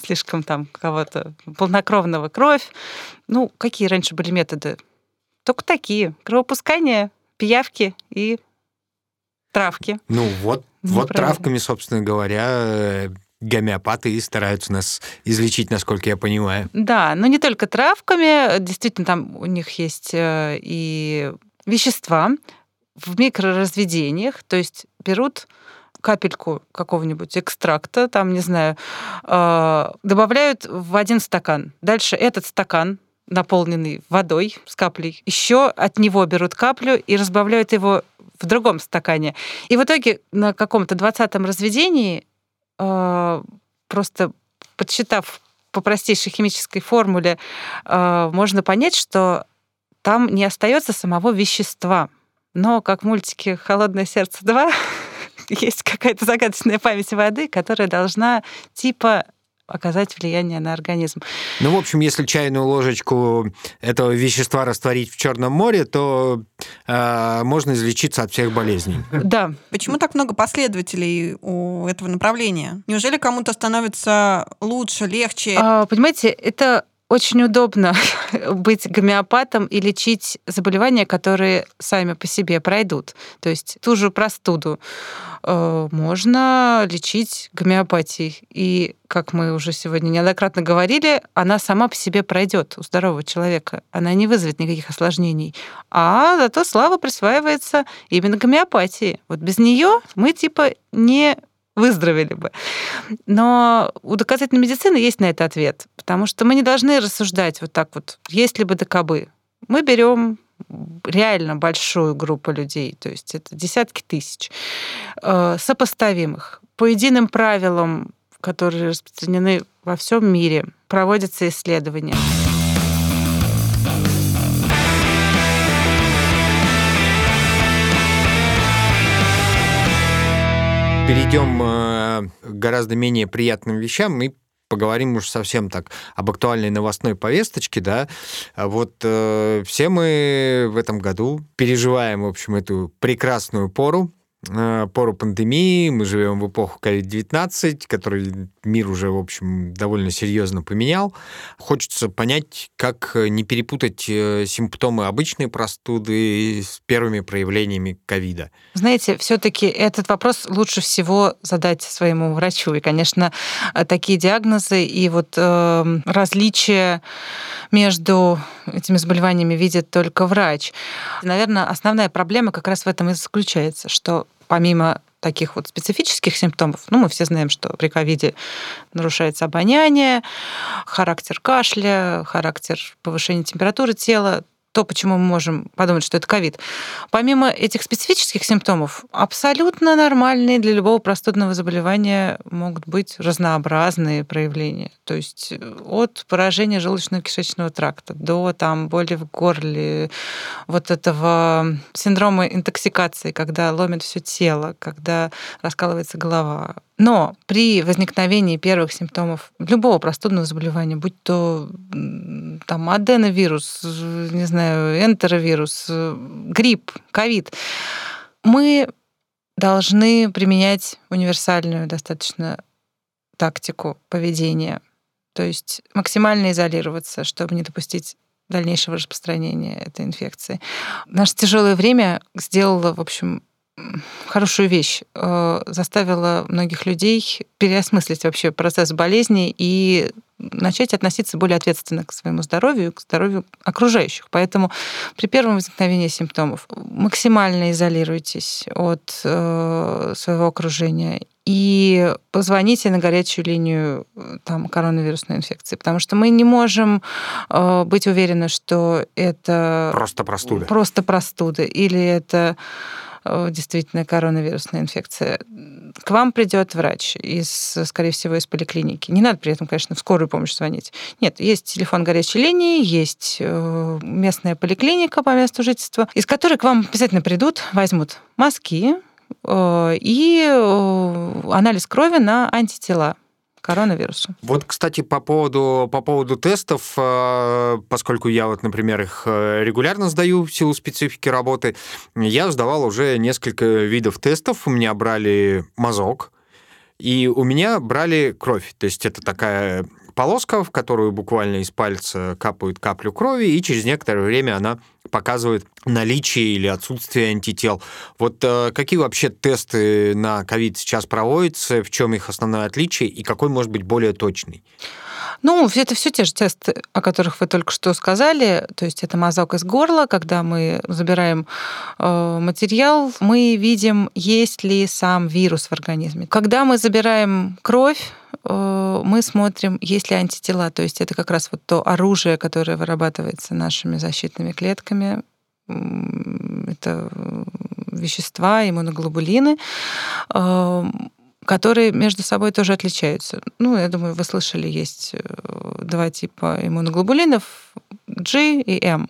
слишком там кого-то полнокровного кровь. Ну, какие раньше были методы? Только такие. Кровопускание, пиявки и травки.
Ну вот, вот
Неправильно.
травками, собственно говоря, э, гомеопаты и стараются нас излечить, насколько я понимаю.
Да, но не только травками, действительно, там у них есть э, и вещества в микроразведениях, то есть берут капельку какого-нибудь экстракта, там, не знаю, э, добавляют в один стакан. Дальше этот стакан наполненный водой с каплей, еще от него берут каплю и разбавляют его в другом стакане. И в итоге на каком-то двадцатом разведении э, просто подсчитав по простейшей химической формуле, э, можно понять, что там не остается самого вещества. Но, как в мультике «Холодное сердце 2», есть какая-то загадочная память воды, которая должна типа оказать влияние на организм.
Ну, в общем, если чайную ложечку этого вещества растворить в Черном море, то э, можно излечиться от всех болезней.
Да,
Почему так много последователей у этого направления? Неужели кому-то становится лучше, легче?
А, понимаете, это очень удобно быть гомеопатом и лечить заболевания, которые сами по себе пройдут. То есть ту же простуду э, можно лечить гомеопатией. И, как мы уже сегодня неоднократно говорили, она сама по себе пройдет у здорового человека. Она не вызовет никаких осложнений. А зато слава присваивается именно гомеопатии. Вот без нее мы типа не выздоровели бы. Но у доказательной медицины есть на это ответ, потому что мы не должны рассуждать вот так вот, есть ли бы да кабы. Мы берем реально большую группу людей, то есть это десятки тысяч, э, сопоставимых. По единым правилам, которые распространены во всем мире, проводятся исследования.
Перейдем э, к гораздо менее приятным вещам и поговорим уж совсем так об актуальной новостной повесточке, да. Вот э, все мы в этом году переживаем, в общем, эту прекрасную пору, пору пандемии. Мы живем в эпоху COVID-19, который мир уже, в общем, довольно серьезно поменял. Хочется понять, как не перепутать э, симптомы обычной простуды с первыми проявлениями ковида.
Знаете, все-таки этот вопрос лучше всего задать своему врачу. И, конечно, э, такие диагнозы и вот э, различия между этими заболеваниями видит только врач. Наверное, основная проблема как раз в этом и заключается, что помимо таких вот специфических симптомов, ну, мы все знаем, что при ковиде нарушается обоняние, характер кашля, характер повышения температуры тела, то, почему мы можем подумать, что это ковид. Помимо этих специфических симптомов, абсолютно нормальные для любого простудного заболевания могут быть разнообразные проявления. То есть э, от поражения желудочно-кишечного тракта до там, боли в горле, вот этого синдрома интоксикации, когда ломит все тело, когда раскалывается голова, но при возникновении первых симптомов любого простудного заболевания, будь то там аденовирус, не знаю, энтеровирус, грипп, ковид, мы должны применять универсальную достаточно тактику поведения. То есть максимально изолироваться, чтобы не допустить дальнейшего распространения этой инфекции. Наше тяжелое время сделало, в общем, хорошую вещь. Э, заставила многих людей переосмыслить вообще процесс болезни и начать относиться более ответственно к своему здоровью, к здоровью окружающих. Поэтому при первом возникновении симптомов максимально изолируйтесь от э, своего окружения и позвоните на горячую линию там, коронавирусной инфекции, потому что мы не можем э, быть уверены, что это
просто простуда,
просто простуда или это Э, действительно коронавирусная инфекция, к вам придет врач из, скорее всего, из поликлиники. Не надо при этом, конечно, в скорую помощь звонить. Нет, есть телефон горячей линии, есть э, местная поликлиника по месту жительства, из которой к вам обязательно придут, возьмут мазки э, и анализ крови на антитела коронавирусу.
Вот, кстати, по поводу, по поводу тестов, э, поскольку я вот, например, их э, регулярно сдаю в силу специфики работы, я сдавал уже несколько видов тестов. У меня брали мазок, и у меня брали кровь. То есть это такая полоска, в которую буквально из пальца капают каплю крови, и через некоторое время она показывает наличие или отсутствие антител. Вот э, какие вообще тесты на ковид сейчас проводятся, в чем их основное отличие и какой может быть более точный?
Ну, это все те же тесты, о которых вы только что сказали. То есть это мазок из горла, когда мы забираем э, материал, мы видим, есть ли сам вирус в организме. Когда мы забираем кровь, мы смотрим, есть ли антитела. То есть это как раз вот то оружие, которое вырабатывается нашими защитными клетками. Это вещества, иммуноглобулины которые между собой тоже отличаются. Ну, я думаю, вы слышали, есть э, два типа иммуноглобулинов, G и M.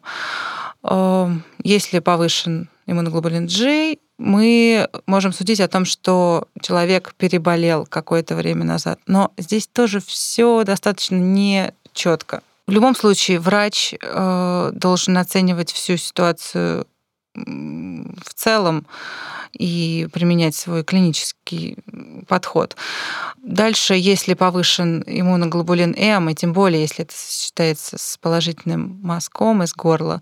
Если повышен иммуноглобулин G, мы можем судить о том, что человек переболел какое-то время назад. Но здесь тоже все достаточно не четко. В любом случае, врач э, должен оценивать всю ситуацию в целом и применять свой клинический подход. Дальше, если повышен иммуноглобулин М, и тем более, если это сочетается с положительным мазком из горла,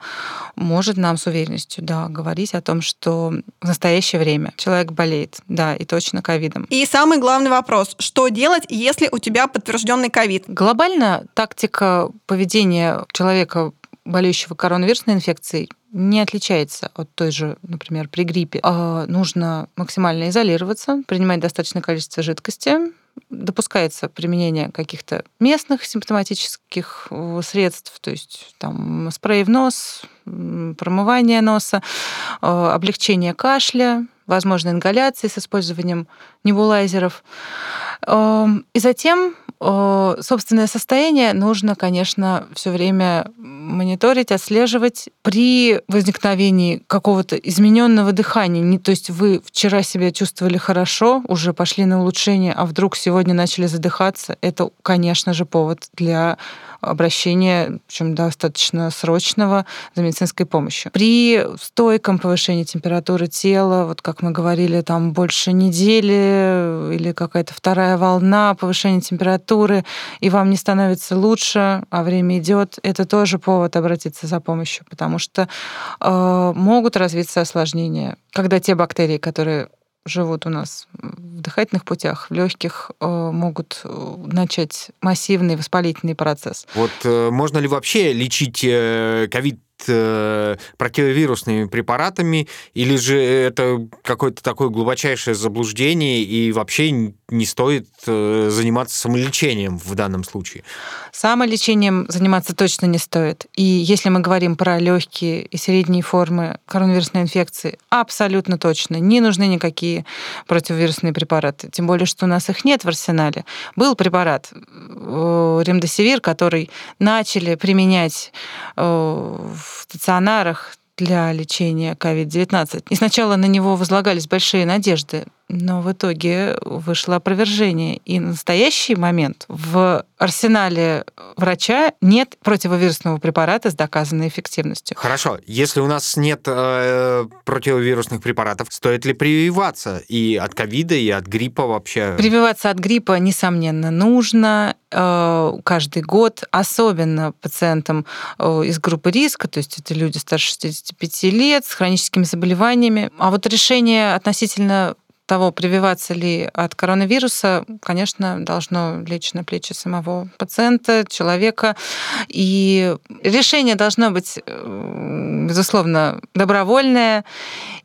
может нам с уверенностью да, говорить о том, что в настоящее время человек болеет, да, и точно ковидом.
И самый главный вопрос, что делать, если у тебя подтвержденный ковид?
Глобально тактика поведения человека болеющего коронавирусной инфекцией не отличается от той же, например, при гриппе. А нужно максимально изолироваться, принимать достаточное количество жидкости, допускается применение каких-то местных симптоматических э, средств, то есть там спрей в нос, промывание носа, э, облегчение кашля, возможно, ингаляции с использованием небулайзеров. Эм, и затем собственное состояние нужно, конечно, все время мониторить, отслеживать при возникновении какого-то измененного дыхания. Не, то есть вы вчера себя чувствовали хорошо, уже пошли на улучшение, а вдруг сегодня начали задыхаться. Это, конечно же, повод для обращения, причем достаточно срочного, за медицинской помощью. При стойком повышении температуры тела, вот как мы говорили, там больше недели или какая-то вторая волна повышения температуры, и вам не становится лучше, а время идет, это тоже повод обратиться за помощью, потому что э, могут развиться осложнения, когда те бактерии, которые живут у нас в дыхательных путях, в легких, э, могут э, начать массивный воспалительный процесс.
Вот э, можно ли вообще лечить ковид э, противовирусными препаратами, или же это какое-то такое глубочайшее заблуждение, и вообще не стоит э, заниматься самолечением в данном случае?
Самолечением заниматься точно не стоит. И если мы говорим про легкие и средние формы коронавирусной инфекции, абсолютно точно. Не нужны никакие противовирусные препараты. Тем более, что у нас их нет в арсенале. Был препарат э, ремдесивир, который начали применять э, в стационарах для лечения COVID-19. И сначала на него возлагались большие надежды, но в итоге вышло опровержение. И на настоящий момент в арсенале врача нет противовирусного препарата с доказанной эффективностью.
Хорошо. Если у нас нет э, противовирусных препаратов, стоит ли прививаться и от ковида, и от гриппа вообще?
Прививаться от гриппа, несомненно, нужно э, каждый год, особенно пациентам э, из группы риска, то есть это люди старше 65 лет с хроническими заболеваниями. А вот решение относительно того, прививаться ли от коронавируса, конечно, должно лечь на плечи самого пациента, человека. И решение должно быть, э, безусловно, добровольное,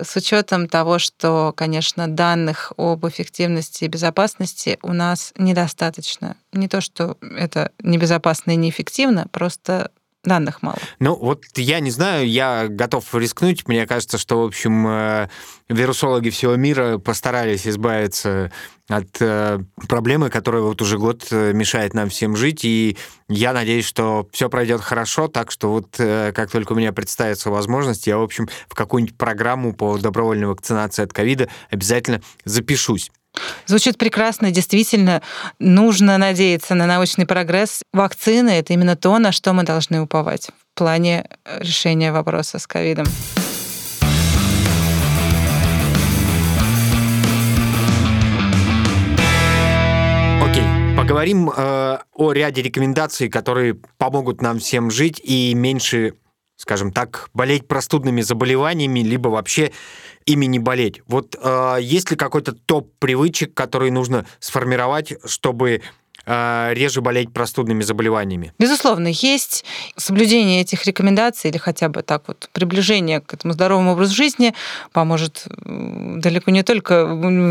с учетом того, что, конечно, данных об эффективности и безопасности у нас недостаточно. Не то, что это небезопасно и неэффективно, просто данных мало.
Ну, вот я не знаю, я готов рискнуть. Мне кажется, что, в общем, э, вирусологи всего мира постарались избавиться от э, проблемы, которая вот уже год э, мешает нам всем жить, и я надеюсь, что все пройдет хорошо, так что вот как только у меня представится возможность, я, в общем, в какую-нибудь программу по добровольной вакцинации от ковида обязательно запишусь.
Звучит прекрасно. Действительно, нужно надеяться на научный прогресс. Вакцины — это именно то, на что мы должны уповать в плане э, решения вопроса с ковидом.
Окей, поговорим э, о ряде рекомендаций, которые помогут нам всем жить и меньше скажем так, болеть простудными заболеваниями, либо вообще ими не болеть. Вот э, есть ли какой-то топ привычек, которые нужно сформировать, чтобы реже болеть простудными заболеваниями?
Безусловно, есть соблюдение этих рекомендаций или хотя бы так вот приближение к этому здоровому образу жизни поможет далеко не только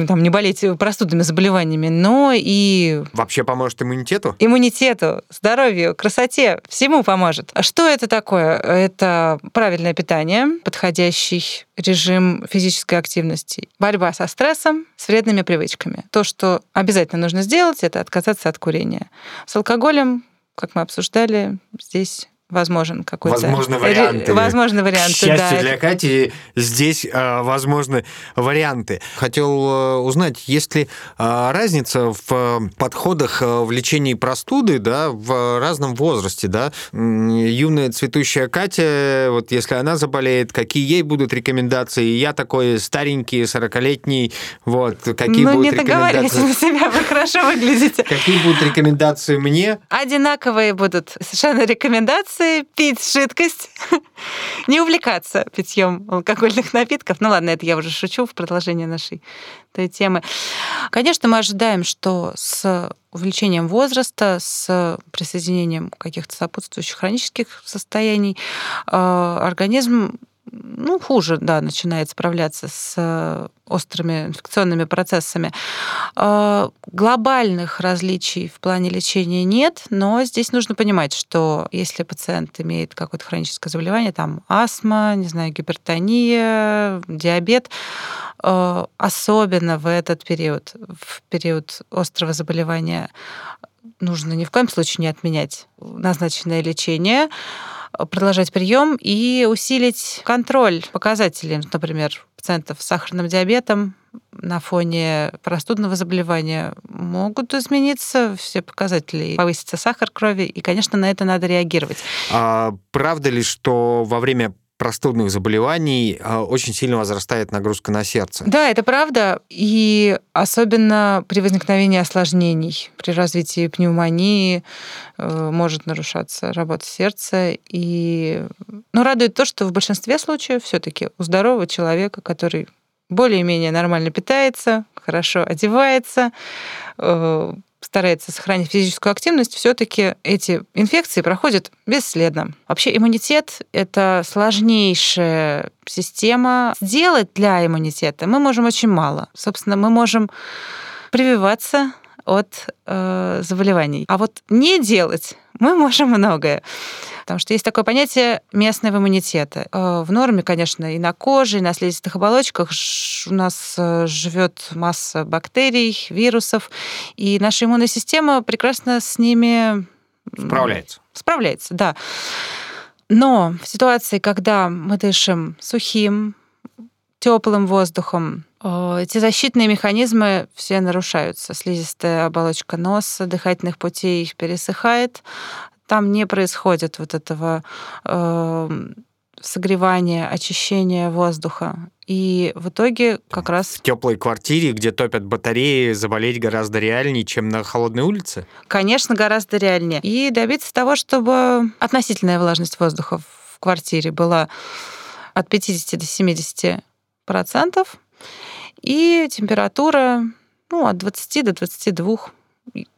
там, не болеть простудными заболеваниями, но и...
Вообще поможет иммунитету?
Иммунитету, здоровью, красоте, всему поможет. А что это такое? Это правильное питание, подходящий режим физической активности, борьба со стрессом, с вредными привычками. То, что обязательно нужно сделать, это отказаться от курения. С алкоголем, как мы обсуждали, здесь возможен какой-то...
Возможны варианты.
Возможны варианты, К
счастью да. для Кати, здесь э, возможны варианты. Хотел э, узнать, есть ли э, разница в э, подходах э, в лечении простуды да, в разном возрасте? Да? Юная цветущая Катя, вот если она заболеет, какие ей будут рекомендации? Я такой старенький, 40-летний, вот, какие
ну,
будут
не
рекомендации?
на себя, вы хорошо выглядите.
Какие будут рекомендации мне?
Одинаковые будут совершенно рекомендации рекомендации пить жидкость, не увлекаться питьем алкогольных напитков. Ну ладно, это я уже шучу в продолжение нашей этой темы. Конечно, мы ожидаем, что с увеличением возраста, с присоединением каких-то сопутствующих хронических состояний э, организм ну, хуже, да, начинает справляться с э, острыми инфекционными процессами. Э, глобальных различий в плане лечения нет, но здесь нужно понимать, что если пациент имеет какое-то хроническое заболевание, там астма, не знаю, гипертония, диабет, э, особенно в этот период, в период острого заболевания, нужно ни в коем случае не отменять назначенное лечение, продолжать прием и усилить контроль показателей, например, пациентов с сахарным диабетом на фоне простудного заболевания могут измениться все показатели, повысится сахар крови, и, конечно, на это надо реагировать.
А правда ли, что во время простудных заболеваний а, очень сильно возрастает нагрузка на сердце.
Да, это правда. И особенно при возникновении осложнений, при развитии пневмонии э, может нарушаться работа сердца. И ну, радует то, что в большинстве случаев все-таки у здорового человека, который более-менее нормально питается, хорошо одевается, э, старается сохранить физическую активность, все-таки эти инфекции проходят бесследно. Вообще иммунитет — это сложнейшая система. Сделать для иммунитета мы можем очень мало. Собственно, мы можем прививаться от э, заболеваний. А вот не делать мы можем многое. Потому что есть такое понятие местного иммунитета. Э, в норме, конечно, и на коже, и на слизистых оболочках у нас э, живет масса бактерий, вирусов, и наша иммунная система прекрасно с ними
справляется.
Справляется, да. Но в ситуации, когда мы дышим сухим, теплым воздухом, эти защитные механизмы все нарушаются. Слизистая оболочка носа, дыхательных путей пересыхает, там не происходит вот этого э, согревания, очищения воздуха. И в итоге как раз...
В теплой квартире, где топят батареи, заболеть гораздо реальнее, чем на холодной улице?
Конечно, гораздо реальнее. И добиться того, чтобы относительная влажность воздуха в квартире была от 50 до 70 процентов, и температура ну, от 20 до 22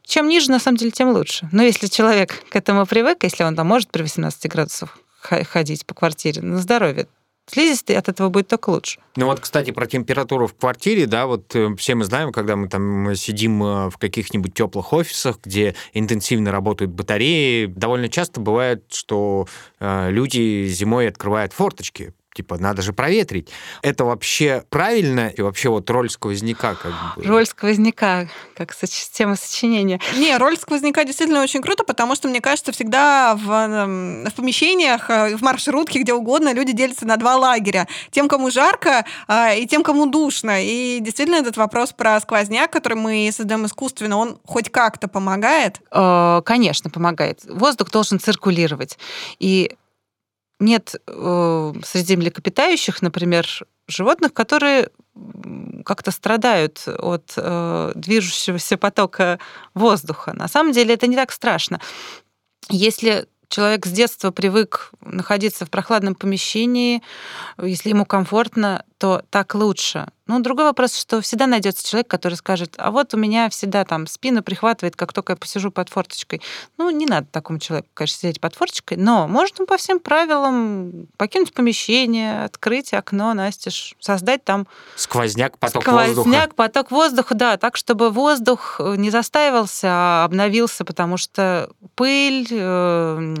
чем ниже, на самом деле, тем лучше. Но если человек к этому привык, если он там может при 18 градусах ходить по квартире на здоровье, слизистый от этого будет только лучше.
Ну вот, кстати, про температуру в квартире, да, вот э, все мы знаем, когда мы там сидим э, в каких-нибудь теплых офисах, где интенсивно работают батареи, довольно часто бывает, что э, люди зимой открывают форточки, типа, надо же проветрить. Это вообще правильно? И вообще вот роль сквозняка как бы...
Роль сквозняка, как тема сочинения.
Не, роль сквозняка действительно очень круто, потому что, мне кажется, всегда в, эм, в помещениях, э, в маршрутке, где угодно, люди делятся на два лагеря. Тем, кому жарко, а, и тем, кому душно. И действительно этот вопрос про сквозняк, который мы создаем искусственно, он хоть как-то помогает?
Э, конечно, помогает. Воздух должен циркулировать. И нет э, среди млекопитающих, например, животных, которые как-то страдают от э, движущегося потока воздуха. На самом деле это не так страшно. Если человек с детства привык находиться в прохладном помещении, если ему комфортно, то так лучше. Ну, другой вопрос, что всегда найдется человек, который скажет, а вот у меня всегда там спина прихватывает, как только я посижу под форточкой. Ну, не надо такому человеку, конечно, сидеть под форточкой, но можно по всем правилам покинуть помещение, открыть окно, настежь, создать там...
Сквозняк, поток
сквозняк,
воздуха.
Сквозняк, поток воздуха, да, так, чтобы воздух не застаивался, а обновился, потому что пыль, э,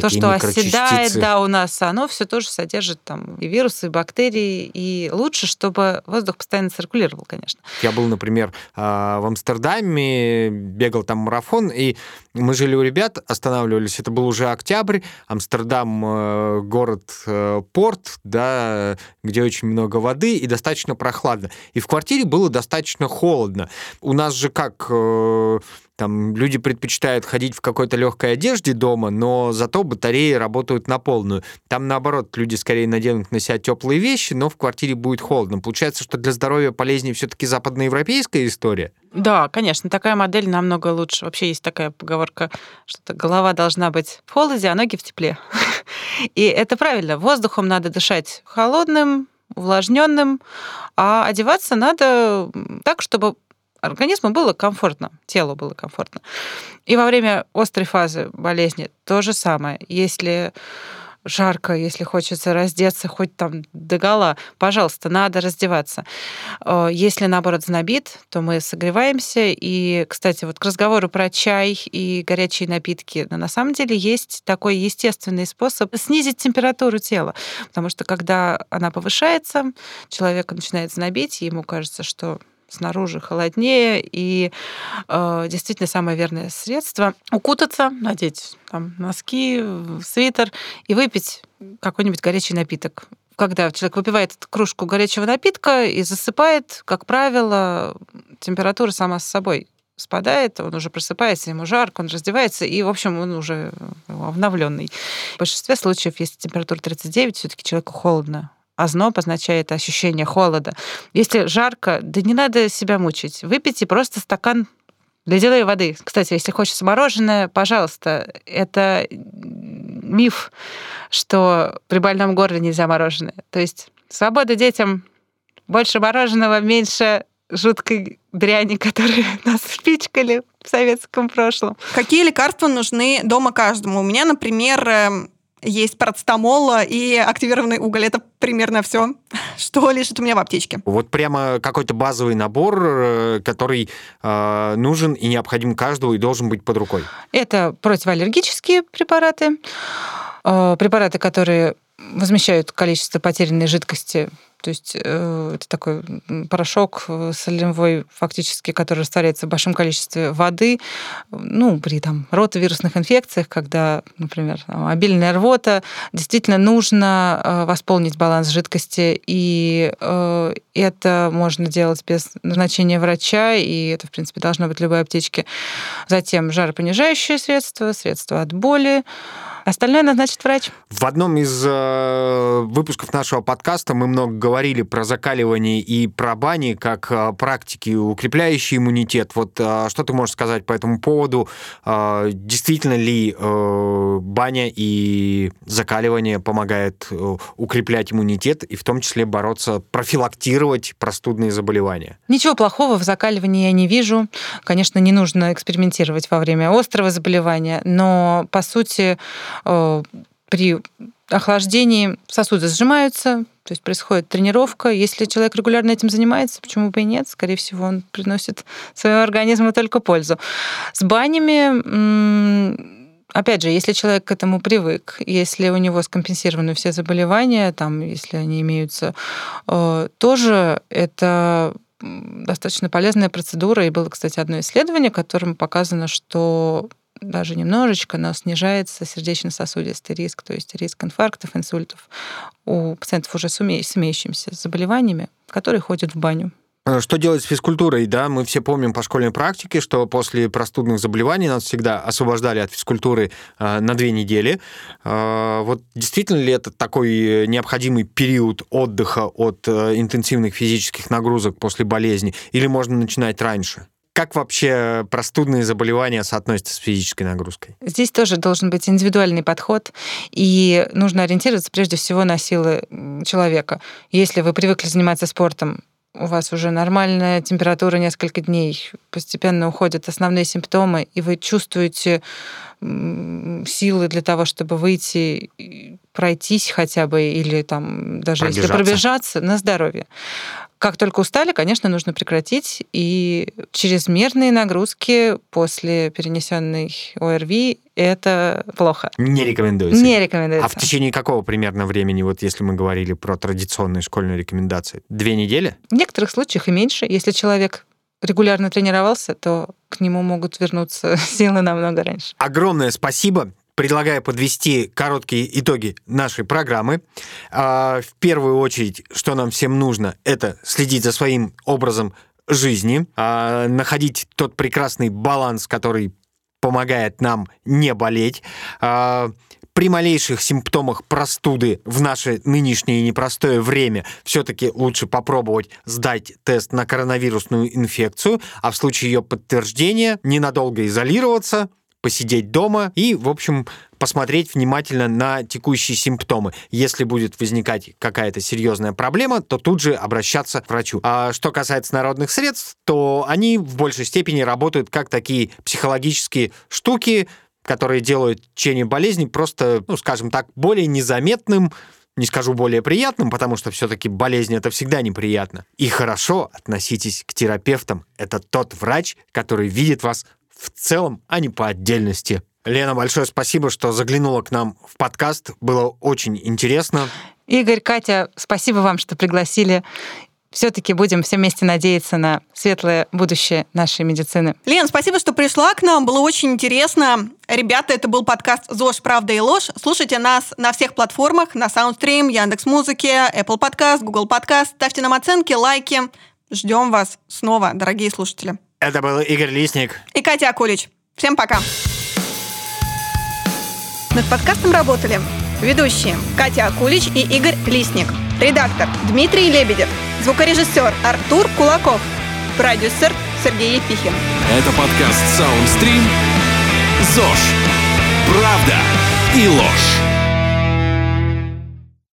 то, что оседает, да, у нас, оно все тоже содержит там и вирусы, и бактерии, и лучше, чтобы воздух воздух постоянно циркулировал, конечно.
Я был, например, а, в Амстердаме, бегал там марафон, и мы жили у ребят, останавливались, это был уже октябрь, Амстердам э, город-порт, э, да, где очень много воды и достаточно прохладно. И в квартире было достаточно холодно. У нас же как э, там люди предпочитают ходить в какой-то легкой одежде дома, но зато батареи работают на полную. Там, наоборот, люди скорее наденут на себя теплые вещи, но в квартире будет холодно. Получается, что для здоровья полезнее все-таки западноевропейская история?
Да, конечно, такая модель намного лучше. Вообще есть такая поговорка, что голова должна быть в холоде, а ноги в тепле. И это правильно. Воздухом надо дышать холодным, увлажненным, а одеваться надо так, чтобы организму было комфортно, телу было комфортно. И во время острой фазы болезни то же самое. Если жарко, если хочется раздеться хоть там до гола, пожалуйста, надо раздеваться. Э, если, наоборот, знобит, то мы согреваемся. И, кстати, вот к разговору про чай и горячие напитки, на самом деле есть такой естественный способ снизить температуру тела. Потому что когда она повышается, человек начинает знобить, ему кажется, что снаружи холоднее, и э, действительно самое верное средство укутаться, надеть там носки, свитер и выпить какой-нибудь горячий напиток. Когда человек выпивает кружку горячего напитка и засыпает, как правило, температура сама с собой спадает, он уже просыпается, ему жарко, он раздевается, и, в общем, он уже обновленный. В большинстве случаев, если температура 39, все-таки человеку холодно, Озноб означает ощущение холода. Если жарко, да не надо себя мучить. Выпейте просто стакан ледяной воды. Кстати, если хочется мороженое, пожалуйста, это миф, что при больном горле нельзя мороженое. То есть свобода детям, больше мороженого, меньше жуткой дряни, которые нас впичкали в советском прошлом.
Какие лекарства нужны дома каждому? У меня, например, эм, есть парацетамол и активированный уголь. Это примерно все, что лежит у меня в аптечке.
Вот прямо какой-то базовый набор, э, который э, нужен и необходим каждому и должен быть под рукой.
Это противоаллергические препараты, э, препараты, которые возмещают количество потерянной жидкости. То есть э, это такой порошок э, солевой, фактически, который растворяется в большом количестве воды, ну, при там ротовирусных инфекциях, когда, например, там, обильная рвота, действительно нужно э, восполнить баланс жидкости, и это можно делать без назначения врача, и это, в принципе, должно быть в любой аптечке. Затем жаропонижающие средства, средства от боли, Остальное назначит врач.
В одном из э, выпусков нашего подкаста мы много говорили про закаливание и про бани как э, практики, укрепляющие иммунитет. Вот э, что ты можешь сказать по этому поводу? Э, действительно ли э, баня и закаливание помогает э, укреплять иммунитет и в том числе бороться, профилактировать простудные заболевания?
Ничего плохого в закаливании я не вижу. Конечно, не нужно экспериментировать во время острого заболевания, но по сути при охлаждении сосуды сжимаются, то есть происходит тренировка. Если человек регулярно этим занимается, почему бы и нет? Скорее всего, он приносит своему организму только пользу. С банями, опять же, если человек к этому привык, если у него скомпенсированы все заболевания, там, если они имеются, э, тоже это достаточно полезная процедура. И было, кстати, одно исследование, которым показано, что даже немножечко, но снижается сердечно-сосудистый риск, то есть риск инфарктов, инсультов у пациентов уже с, уме... с имеющимися заболеваниями, которые ходят в баню.
Э, что делать с физкультурой? Да, мы все помним по школьной практике, что после простудных заболеваний нас всегда освобождали от физкультуры э, на две недели. Э, вот действительно ли это такой необходимый период отдыха от интенсивных физических нагрузок после болезни, или можно начинать раньше? Как вообще простудные заболевания соотносятся с физической нагрузкой?
Здесь тоже должен быть индивидуальный подход, и нужно ориентироваться прежде всего на силы человека. Если вы привыкли заниматься спортом, у вас уже нормальная температура несколько дней, постепенно уходят основные симптомы, и вы чувствуете силы для того, чтобы выйти, пройтись хотя бы, или там даже если пробежаться на здоровье. Как только устали, конечно, нужно прекратить. И чрезмерные нагрузки после перенесенной ОРВИ это плохо.
Не рекомендуется.
Не рекомендуется.
А в течение какого примерно времени, вот если мы говорили про традиционные школьные рекомендации? Две недели?
В некоторых случаях и меньше. Если человек регулярно тренировался, то к нему могут вернуться силы намного раньше.
Огромное спасибо предлагаю подвести короткие итоги нашей программы. А, в первую очередь, что нам всем нужно, это следить за своим образом жизни, а, находить тот прекрасный баланс, который помогает нам не болеть. А, при малейших симптомах простуды в наше нынешнее непростое время все-таки лучше попробовать сдать тест на коронавирусную инфекцию, а в случае ее подтверждения ненадолго изолироваться, посидеть дома и, в общем, посмотреть внимательно на текущие симптомы. Если будет возникать какая-то серьезная проблема, то тут же обращаться к врачу. А что касается народных средств, то они в большей степени работают как такие психологические штуки, которые делают течение болезни просто, ну, скажем так, более незаметным, не скажу более приятным, потому что все-таки болезнь это всегда неприятно. И хорошо относитесь к терапевтам. Это тот врач, который видит вас в целом, а не по отдельности. Лена, большое спасибо, что заглянула к нам в подкаст. Было очень интересно.
Игорь, Катя, спасибо вам, что пригласили. Все-таки будем все вместе надеяться на светлое будущее нашей медицины.
Лен, спасибо, что пришла к нам. Было очень интересно. Ребята, это был подкаст «ЗОЖ. Правда и ложь». Слушайте нас на всех платформах, на Soundstream, Яндекс.Музыке, Apple Podcast, Google Podcast. Ставьте нам оценки, лайки. Ждем вас снова, дорогие слушатели.
Это был Игорь Лисник.
И Катя Акулич. Всем пока. Над подкастом работали ведущие Катя Акулич и Игорь Лисник. Редактор Дмитрий Лебедев. Звукорежиссер Артур Кулаков. Продюсер Сергей Епихин.
Это подкаст Soundstream. ЗОЖ. Правда и ложь.